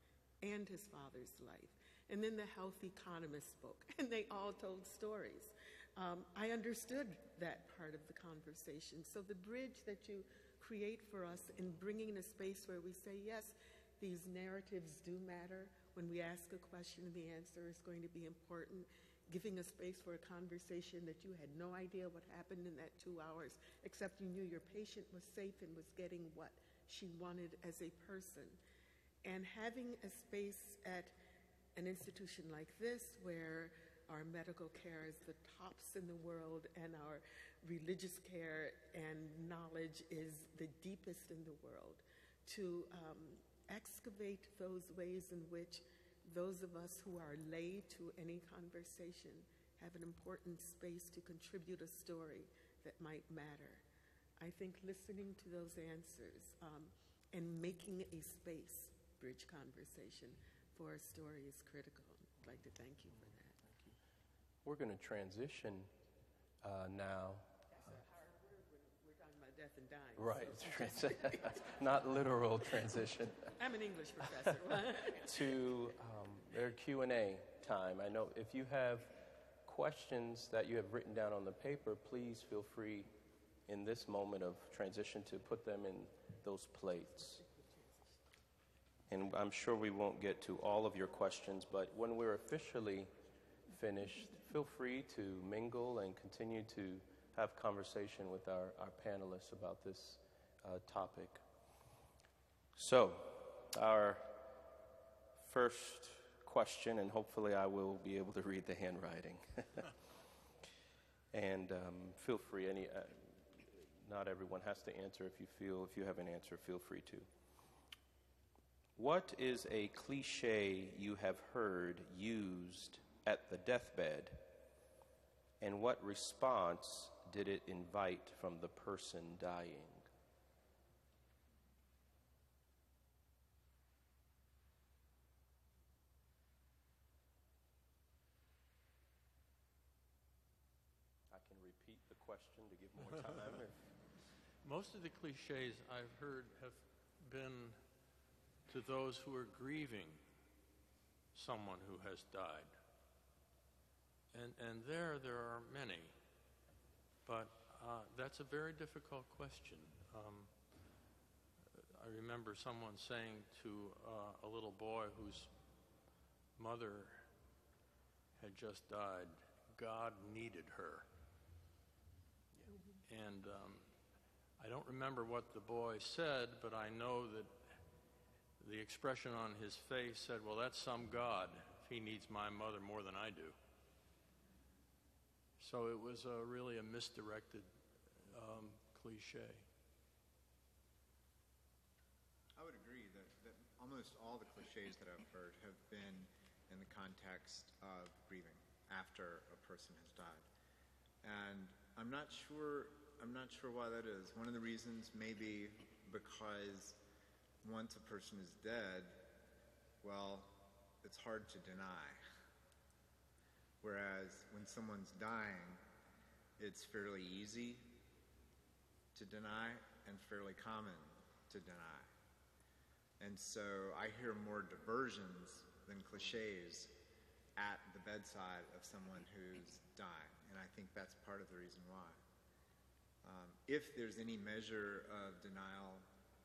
and his father's life. And then the health economist spoke, (laughs) and they all told stories. Um, I understood that part of the conversation. So the bridge that you create for us in bringing in a space where we say, yes, these narratives do matter. When we ask a question, the answer is going to be important. Giving a space for a conversation that you had no idea what happened in that two hours, except you knew your patient was safe and was getting what she wanted as a person. And having a space at an institution like this where our medical care is the tops in the world, and our religious care and knowledge is the deepest in the world. To um, excavate those ways in which those of us who are lay to any conversation have an important space to contribute a story that might matter. I think listening to those answers um, and making a space, bridge conversation, for a story is critical. I'd like to thank you for that. We're going to transition uh, now. We're talking about death and dying. Right, (laughs) (laughs) not literal transition. (laughs) I'm an English professor. to um, their Q&A time. I know if you have questions that you have written down on the paper, please feel free in this moment of transition to put them in those plates. And I'm sure we won't get to all of your questions, but when we're officially finished, feel free to mingle and continue to have conversation with our, our panelists about this uh, topic. So, our first question, and hopefully I will be able to read the handwriting. (laughs) And um, feel free, any, uh, not everyone has to answer. If you feel, if you have an answer, feel free to. What is a cliche you have heard used at the deathbed? And what response did it invite from the person dying? I can repeat the question to give more time. (laughs) Most of the cliches I've heard have been to those who are grieving someone who has died. And, and there, there are many. But uh, that's a very difficult question. Um, I remember someone saying to uh, a little boy whose mother had just died, God needed her. And um, I don't remember what the boy said, but I know that the expression on his face said, Well, that's some God if he needs my mother more than I do. So it was a, really a misdirected um, cliche. I would agree that, that almost all the cliches that I've heard have been in the context of grieving after a person has died. And I'm not sure I'm not sure why that is. One of the reasons may be because once a person is dead, well, it's hard to deny. Whereas when someone's dying, it's fairly easy to deny and fairly common to deny. And so I hear more diversions than cliches at the bedside of someone who's dying. And I think that's part of the reason why. Um, if there's any measure of denial,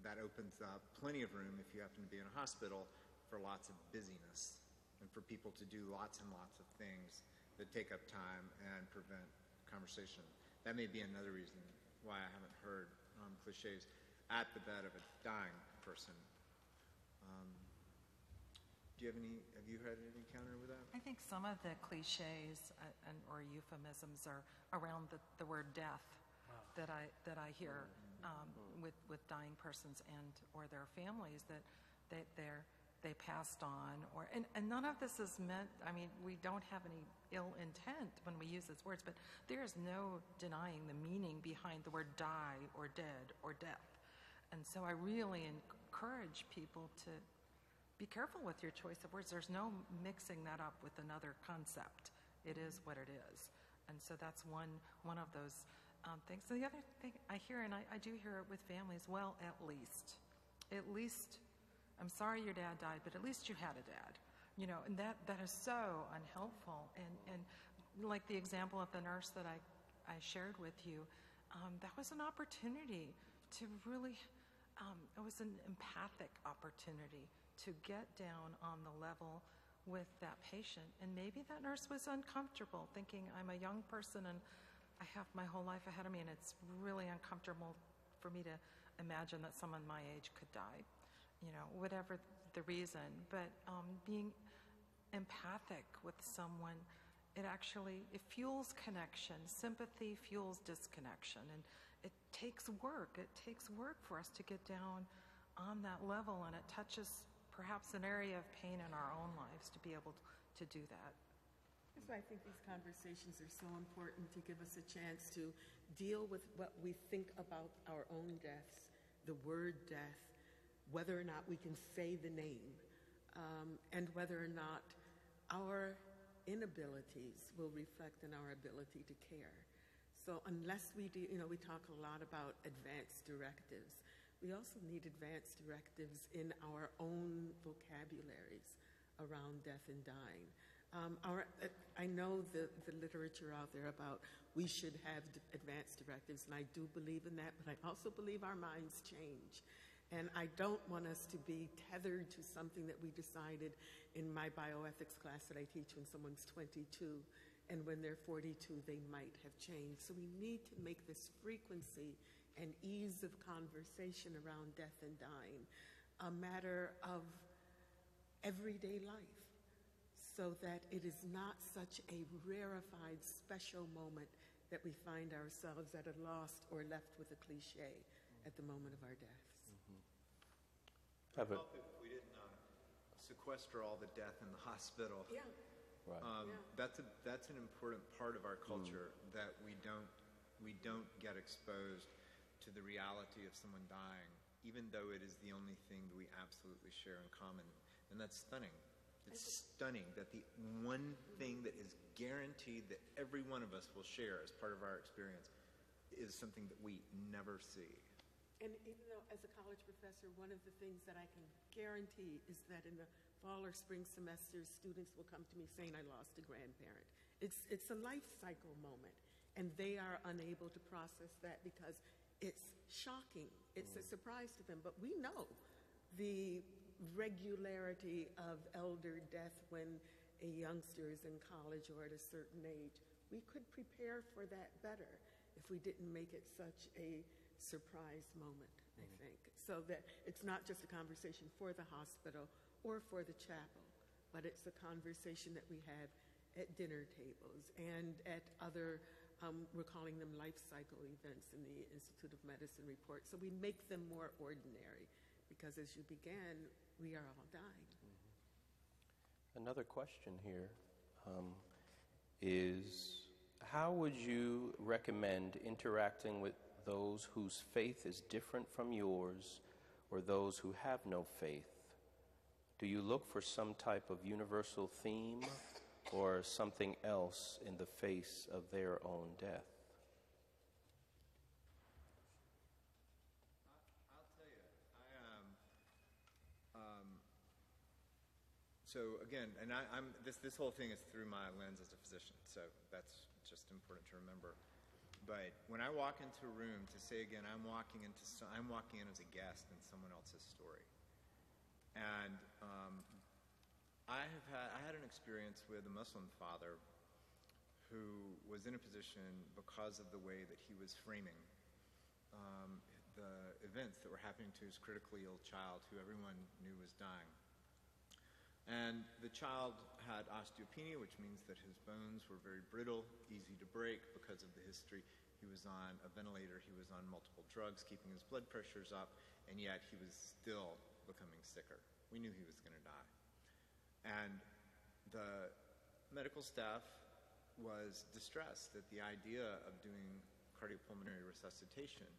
that opens up plenty of room if you happen to be in a hospital for lots of busyness and for people to do lots and lots of things that take up time and prevent conversation. That may be another reason why I haven't heard um, cliches at the bed of a dying person. Um, do you have any? Have you had any encounter with that? I think some of the cliches uh, and, or euphemisms are around the, the word death that I that I hear um, with with dying persons and or their families that they they're they passed on or and, and none of this is meant i mean we don't have any ill intent when we use these words but there is no denying the meaning behind the word die or dead or death. And so i really encourage people to be careful with your choice of words. There's no mixing that up with another concept. It is what it is. And so that's one one of those um, things so the other thing i hear and I, I do hear it with families well at least at least I'm sorry your dad died, but at least you had a dad. You know, and that, that is so unhelpful. And, and like the example of the nurse that I, I shared with you, um, that was an opportunity to really, um, it was an empathic opportunity to get down on the level with that patient. And maybe that nurse was uncomfortable, thinking, I'm a young person and I have my whole life ahead of me, and it's really uncomfortable for me to imagine that someone my age could die you know, whatever the reason, but um, being empathic with someone, it actually it fuels connection. Sympathy fuels disconnection, and it takes work. It takes work for us to get down on that level, and it touches perhaps an area of pain in our own lives to be able to do that. That's why I think these conversations are so important to give us a chance to deal with what we think about our own deaths, the word death, whether or not we can say the name, um, and whether or not our inabilities will reflect in our ability to care. So unless we do, you know, we talk a lot about advanced directives. We also need advanced directives in our own vocabularies around death and dying. Um, our, I know the, the literature out there about we should have advanced directives, and I do believe in that, but I also believe our minds change. And I don't want us to be tethered to something that we decided in my bioethics class that I teach when someone's 22 and when they're 42 they might have changed. So we need to make this frequency and ease of conversation around death and dying a matter of everyday life so that it is not such a rarefied special moment that we find ourselves at a loss or left with a cliche at the moment of our deaths. Have a- help if we didn't uh, sequester all the death in the (laughs) hospital. Yeah. right. Um, Yeah. That's a that's an important part of our culture that we don't we don't get exposed to the reality of someone dying, even though it is the only thing that we absolutely share in common, and that's stunning. It's stunning that the one thing that is guaranteed that every one of us will share as part of our experience is something that we never see. And even though, as a college professor, one of the things that I can guarantee is that in the fall or spring semesters, students will come to me saying, I lost a grandparent. It's, it's a life cycle moment, and they are unable to process that because it's shocking. It's a mm. surprise to them. But we know the regularity of elder death when a youngster is in college or at a certain age. We could prepare for that better if we didn't make it such a surprise moment, I think. So that it's not just a conversation for the hospital or for the chapel, but it's a conversation that we have at dinner tables and at other, um, we're calling them life cycle events in the Institute of Medicine report. So we make them more ordinary because as you began, we are all dying. Another question here um, is how would you recommend interacting with those whose faith is different from yours or those who have no faith? Do you look for some type of universal theme or something else in the face of their own death? I'll tell you, I um, um, so again, and I, I'm this this whole thing is through my lens as a physician, so that's just important to remember. But when I walk into a room, to say again, I'm walking into I'm walking in as a guest in someone else's story, and um, I have had I had an experience with a Muslim father who was in a position because of the way that he was framing um, the events that were happening to his critically ill child, who everyone knew was dying. And the child had osteopenia, which means that his bones were very brittle, easy to break because of the history. He was on a ventilator, he was on multiple drugs, keeping his blood pressures up, and yet he was still becoming sicker. We knew he was going to die. And the medical staff was distressed at the idea of doing cardiopulmonary resuscitation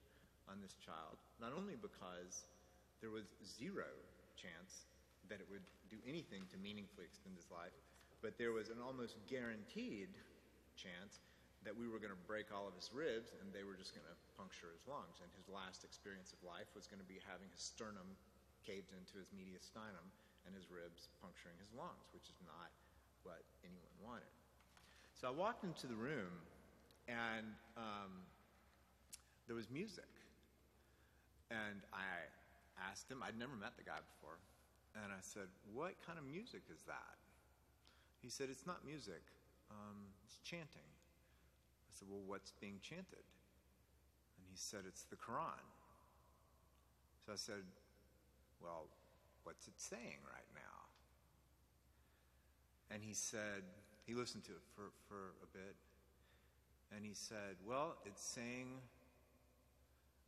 on this child, not only because there was zero chance that it would do anything to meaningfully extend his life, but there was an almost guaranteed chance that we were going to break all of his ribs and they were just going to puncture his lungs. And his last experience of life was going to be having his sternum caved into his mediastinum and his ribs puncturing his lungs, which is not what anyone wanted. So I walked into the room and um, there was music. And I asked him, I'd never met the guy before. And I said, What kind of music is that? He said, It's not music, um, it's chanting. I said, Well, what's being chanted? And he said, It's the Quran. So I said, Well, what's it saying right now? And he said, He listened to it for, for a bit. And he said, Well, it's saying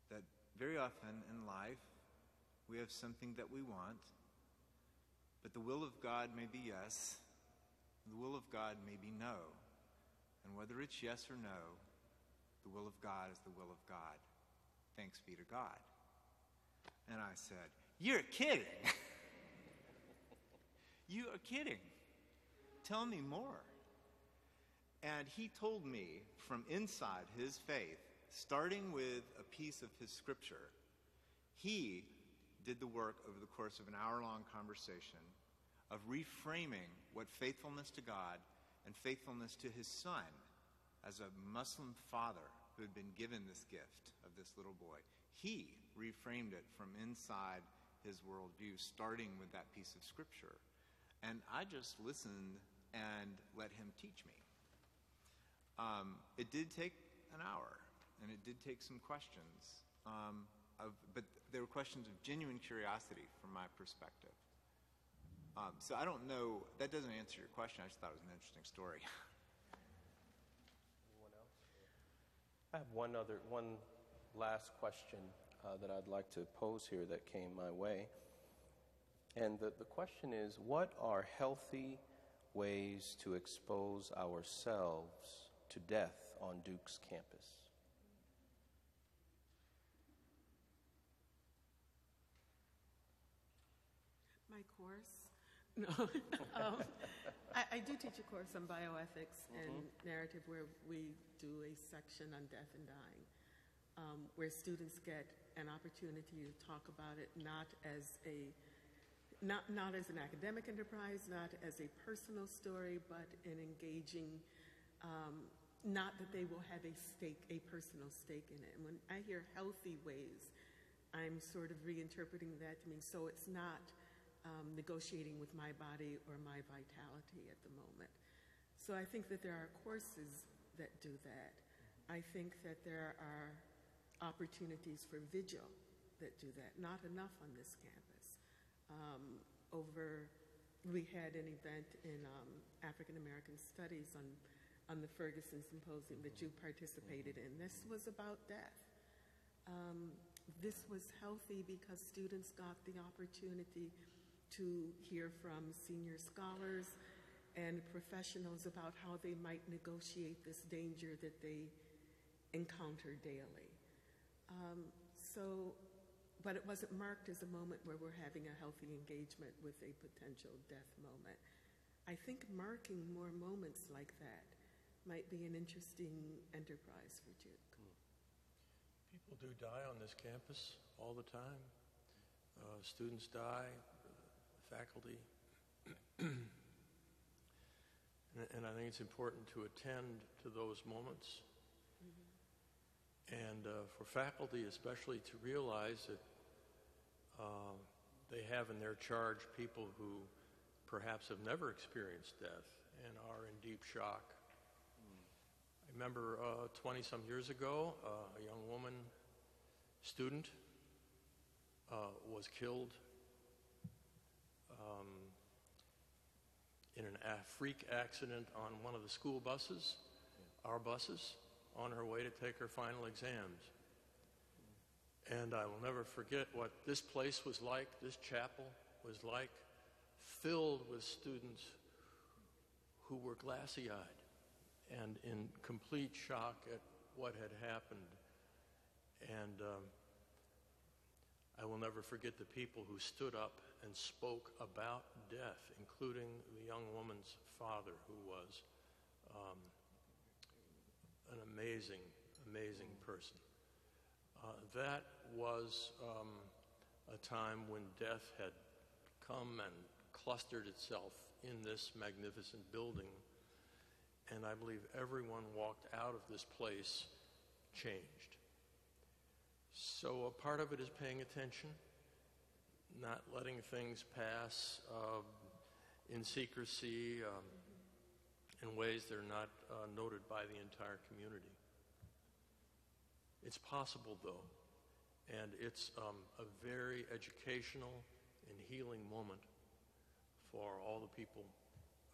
that very often in life we have something that we want, but the will of God may be yes, the will of God may be no. And whether it's yes or no, the will of God is the will of God. Thanks be to God. And I said, You're kidding. (laughs) you are kidding. Tell me more. And he told me from inside his faith, starting with a piece of his scripture, he did the work over the course of an hour long conversation of reframing what faithfulness to God and faithfulness to his son as a Muslim father who had been given this gift of this little boy. He reframed it from inside his worldview, starting with that piece of scripture. And I just listened and let him teach me. Um, it did take an hour, and it did take some questions, um, of, but they were questions of genuine curiosity from my perspective. Um, so I don't know, that doesn't answer your question. I just thought it was an interesting story. (laughs) Anyone else? I have one other, one last question uh, that I'd like to pose here that came my way. And the, the question is what are healthy ways to expose ourselves to death on Duke's campus? My course? (laughs) No. um, (laughs) I, I do teach a course on bioethics and narrative where we do a section on death and dying, um, where students get an opportunity to talk about it not as a not, not as an academic enterprise, not as a personal story, but an engaging, um, not that they will have a stake, a personal stake in it. And when I hear healthy ways, I'm sort of reinterpreting that to mean so it's not um, negotiating with my body or my vitality at the moment. So I think that there are courses that do that. I think that there are opportunities for vigil that do that. Not enough on this campus. Um, over, we had an event in um, African American Studies on, on the Ferguson Symposium that you participated in. This was about death. Um, this was healthy because students got the opportunity to hear from senior scholars and professionals about how they might negotiate this danger that they encounter daily. Um, so but it wasn't marked as a moment where we're having a healthy engagement with a potential death moment. I think marking more moments like that might be an interesting enterprise for Duke. People do die on this campus all the time. Uh, students die, faculty. (clears throat) and, and, I think it's important to attend to those moments. And uh, for faculty, especially, to realize that uh, they have in their charge people who perhaps have never experienced death and are in deep shock. I remember 20 uh, some years ago, uh, a young woman, student, uh, was killed um, in an a freak accident on one of the school buses, our buses on her way to take her final exams. And I will never forget what this place was like, this chapel was like, filled with students who were glassy eyed and in complete shock at what had happened. And um, I will never forget the people who stood up and spoke about death, including the young woman's father, who was um, an amazing, amazing person. Uh, that was um, a time when death had come and clustered itself in this magnificent building. And I believe everyone walked out of this place changed. So a part of it is paying attention, not letting things pass uh, in secrecy. Um, in ways that are not uh, noted by the entire community. It's possible, though, and it's um, a very educational and healing moment for all the people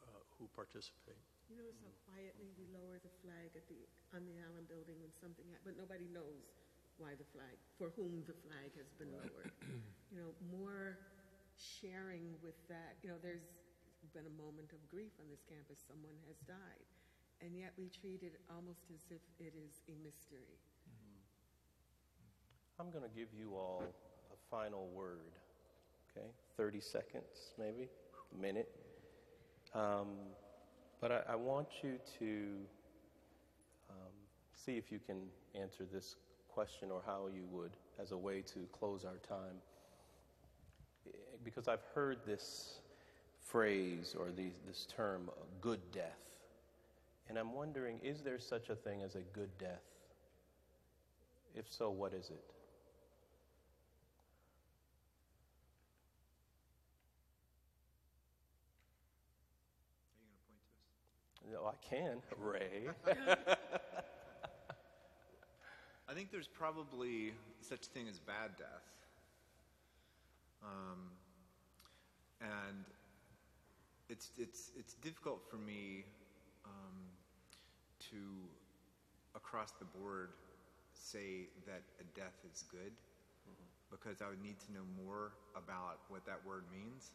uh, who participate. You know, so quietly we lower the flag at the, on the Allen building when something happens, but nobody knows why the flag, for whom the flag has been lowered. (clears throat) you know, more sharing with that. You know, there's been a moment of grief on this campus. Someone has died. And yet we treat it almost as if it is a mystery. Mm-hmm. I'm going to give you all a final word, okay? 30 seconds, maybe, a minute. Um, but I, I, want you to um, see if you can answer this question or how you would as a way to close our time. Because I've heard this phrase or the, this term, good death. And I'm wondering, is there such a thing as a good death? If so, what is it? Are you going to point to us? No, I can, Ray. (laughs) (laughs) I think there's probably such thing as bad death. Um, and it's, it's, it's difficult for me um, to, across the board, say that a death is good because I would need to know more about what that word means.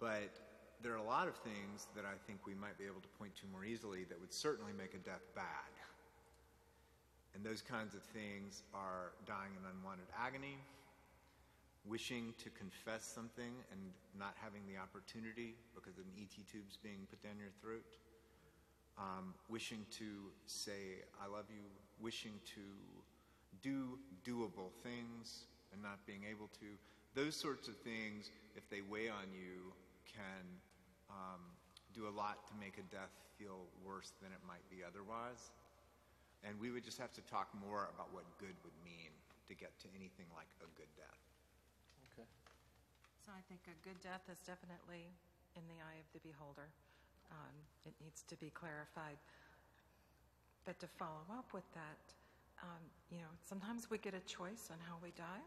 But there are a lot of things that I think we might be able to point to more easily that would certainly make a death bad. And those kinds of things are dying in unwanted agony, wishing to confess something and not having the opportunity because an ET tube's being put down your throat, um, wishing to say, I love you, wishing to do doable things and not being able to. Those sorts of things, if they weigh on you, can um, do a lot to make a death feel worse than it might be otherwise. And we would just have to talk more about what good would mean to get to anything like a good death. Okay. So I think a good death is definitely in the eye of the beholder. Um, it needs to be clarified. But to follow up with that, um, you know, sometimes we get a choice on how we die,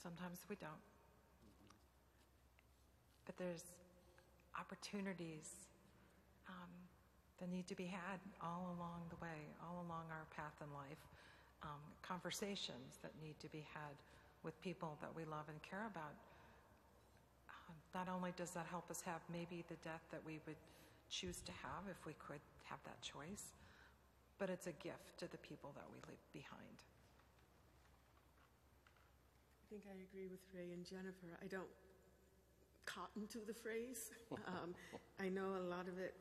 sometimes we don't. But there's opportunities um, that need to be had all along the way, all along our path in life, um, conversations that need to be had with people that we love and care about. Um, not only does that help us have maybe the death that we would choose to have if we could have that choice, but it's a gift to the people that we leave behind. I think I agree with Ray and Jennifer. I don't cotton to the phrase. Um, I know a lot of it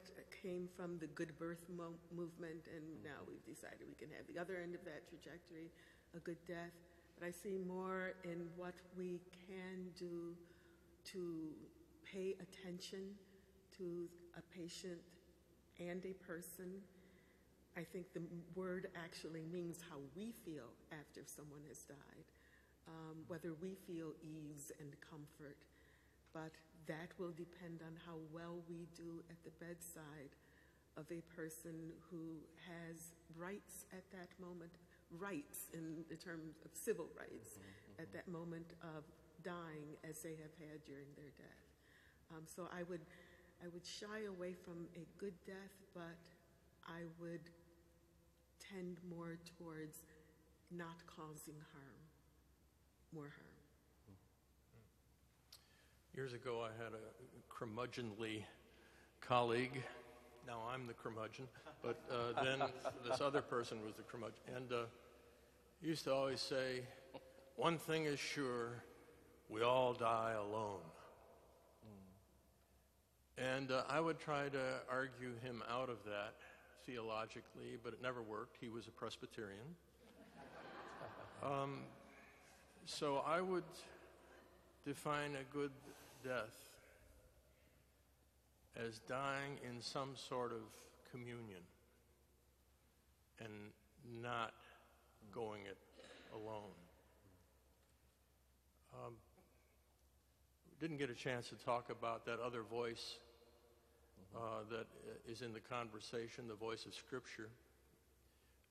came from the good birth mo- movement, and now we've decided we can have the other end of that trajectory, a good death. But I see more in what we can do to pay attention to a patient and a person. I think the word actually means how we feel after someone has died, um, whether we feel ease and comfort but that will depend on how well we do at the bedside of a person who has rights at that moment, rights in the terms of civil rights at that moment of dying as they have had during their death. Um, so I would, I would shy away from a good death, but I would tend more towards not causing harm, more harm. Years ago, I had a curmudgeonly colleague. Now I'm the curmudgeon, but uh, then this other person was the curmudgeon. And uh, he used to always say, One thing is sure, we all die alone. And uh, I would try to argue him out of that theologically, but it never worked. He was a Presbyterian. Um, so I would define a good death as dying in some sort of communion and not going it alone. Um, didn't get a chance to talk about that other voice uh, that is in the conversation, the voice of Scripture.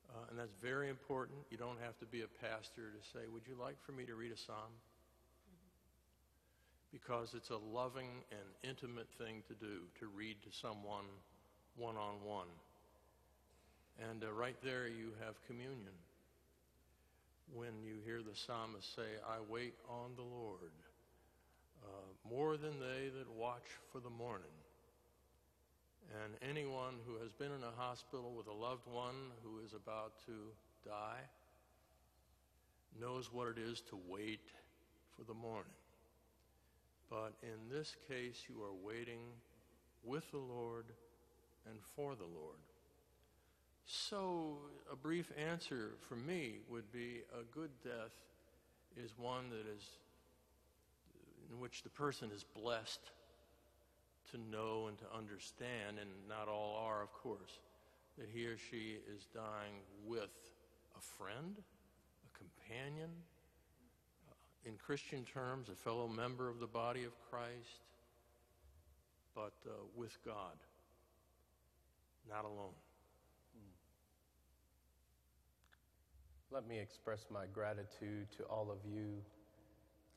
Uh, and that's very important. You don't have to be a pastor to say, Would you like for me to read a psalm? Because it's a loving and intimate thing to do, to read to someone one on one. And uh, right there you have communion. When you hear the psalmist say, I wait on the Lord, uh, more than they that watch for the morning. And anyone who has been in a hospital with a loved one who is about to die knows what it is to wait for the morning. But in this case, you are waiting with the Lord and for the Lord. So, a brief answer for me would be a good death is one that is in which the person is blessed to know and to understand, and not all are, of course, that he or she is dying with a friend, a companion, in Christian terms, a fellow member of the body of Christ, but uh, with God, not alone. Let me express my gratitude to all of you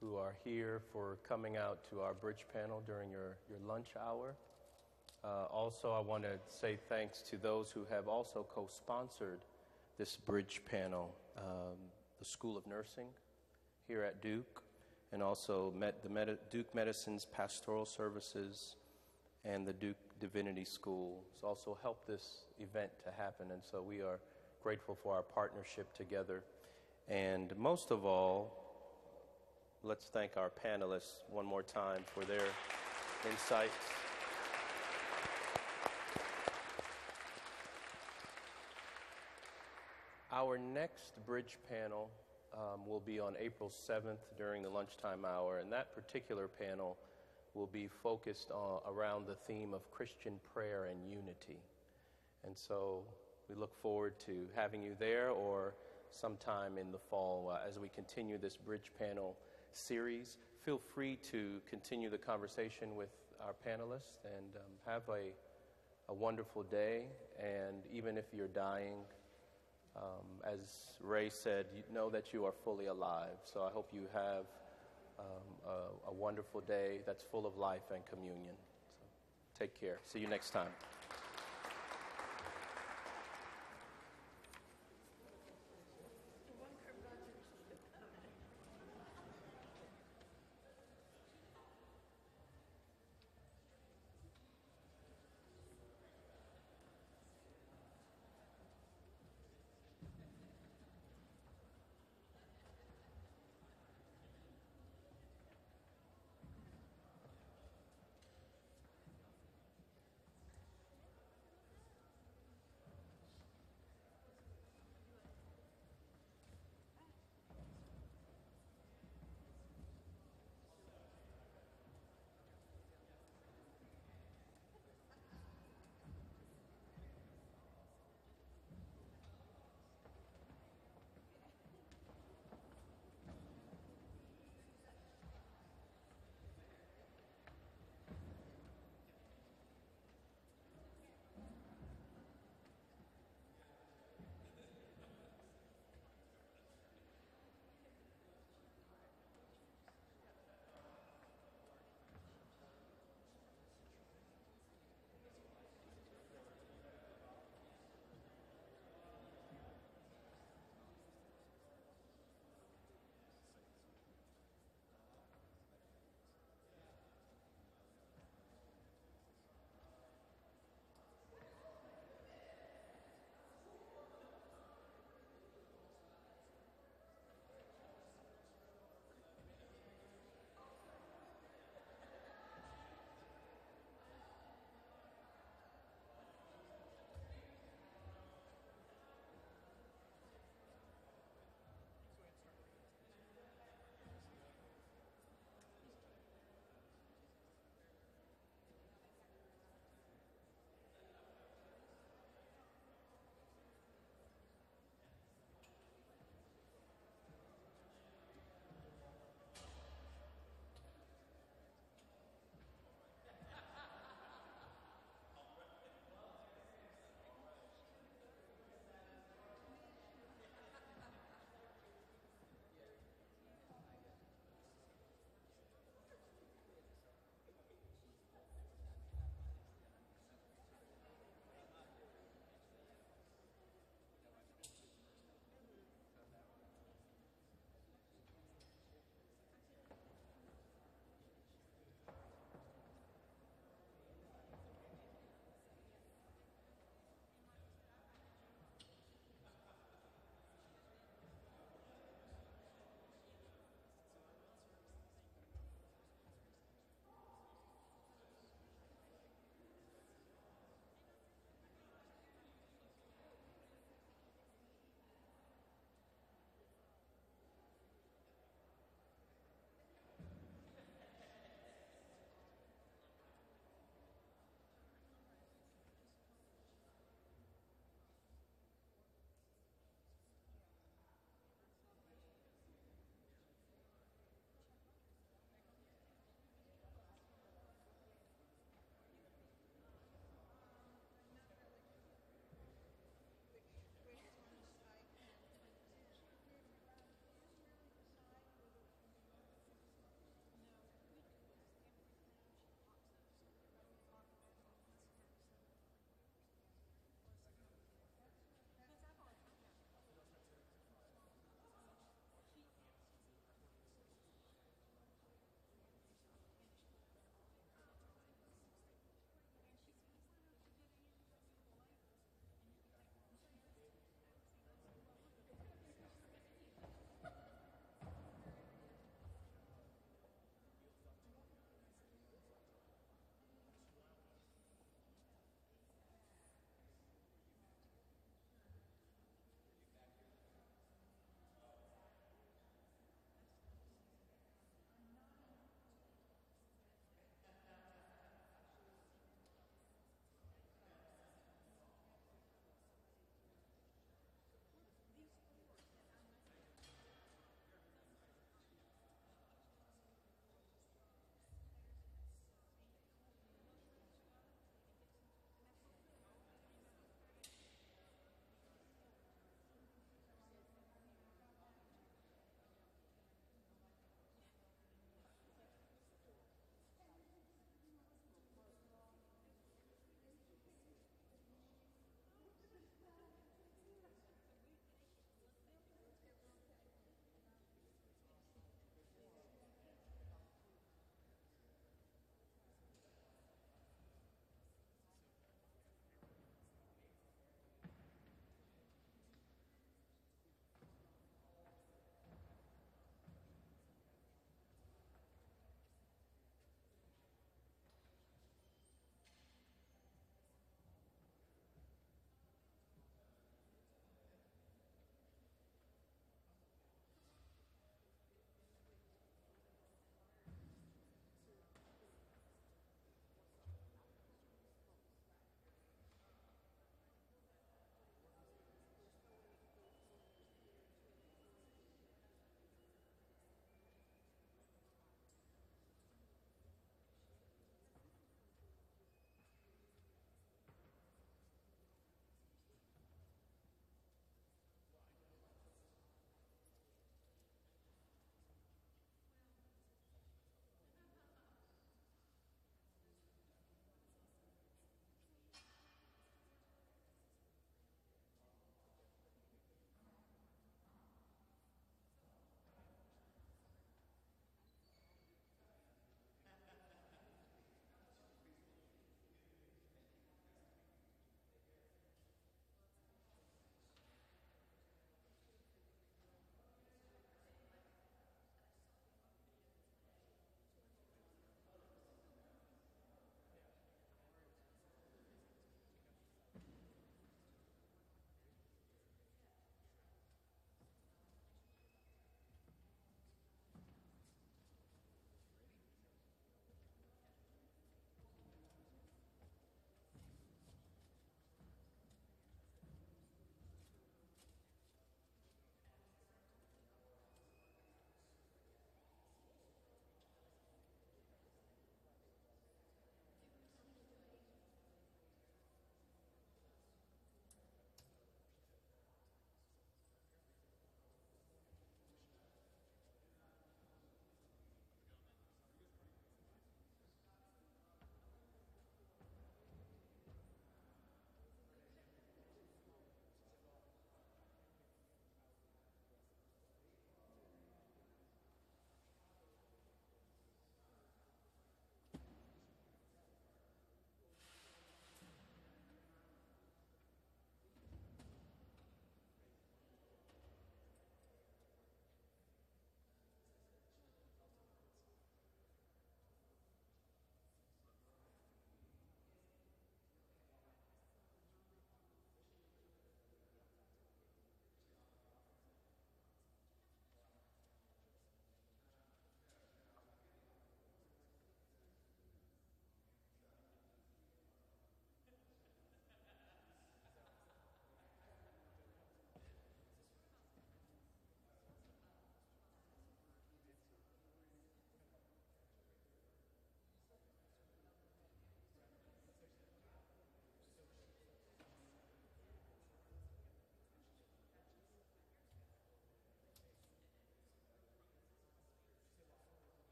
who are here for coming out to our bridge panel during your, your lunch hour. Uh, also, I want to say thanks to those who have also co sponsored this bridge panel, um, the School of Nursing here at Duke, and also met the Medi- Duke Medicine's Pastoral Services and the Duke Divinity School has also helped this event to happen, and so we are grateful for our partnership together. And most of all, let's thank our panelists one more time for their insights. Our next bridge panel um, will be on April 7th during the lunchtime hour, and that particular panel will be focused on, around the theme of Christian prayer and unity. And so we look forward to having you there or sometime in the fall uh, as we continue this bridge panel series. Feel free to continue the conversation with our panelists and um, have a, a wonderful day. And even if you're dying, um, as Ray said, you know that you are fully alive. So I hope you have um, a, a wonderful day that's full of life and communion. So take care. See you next time.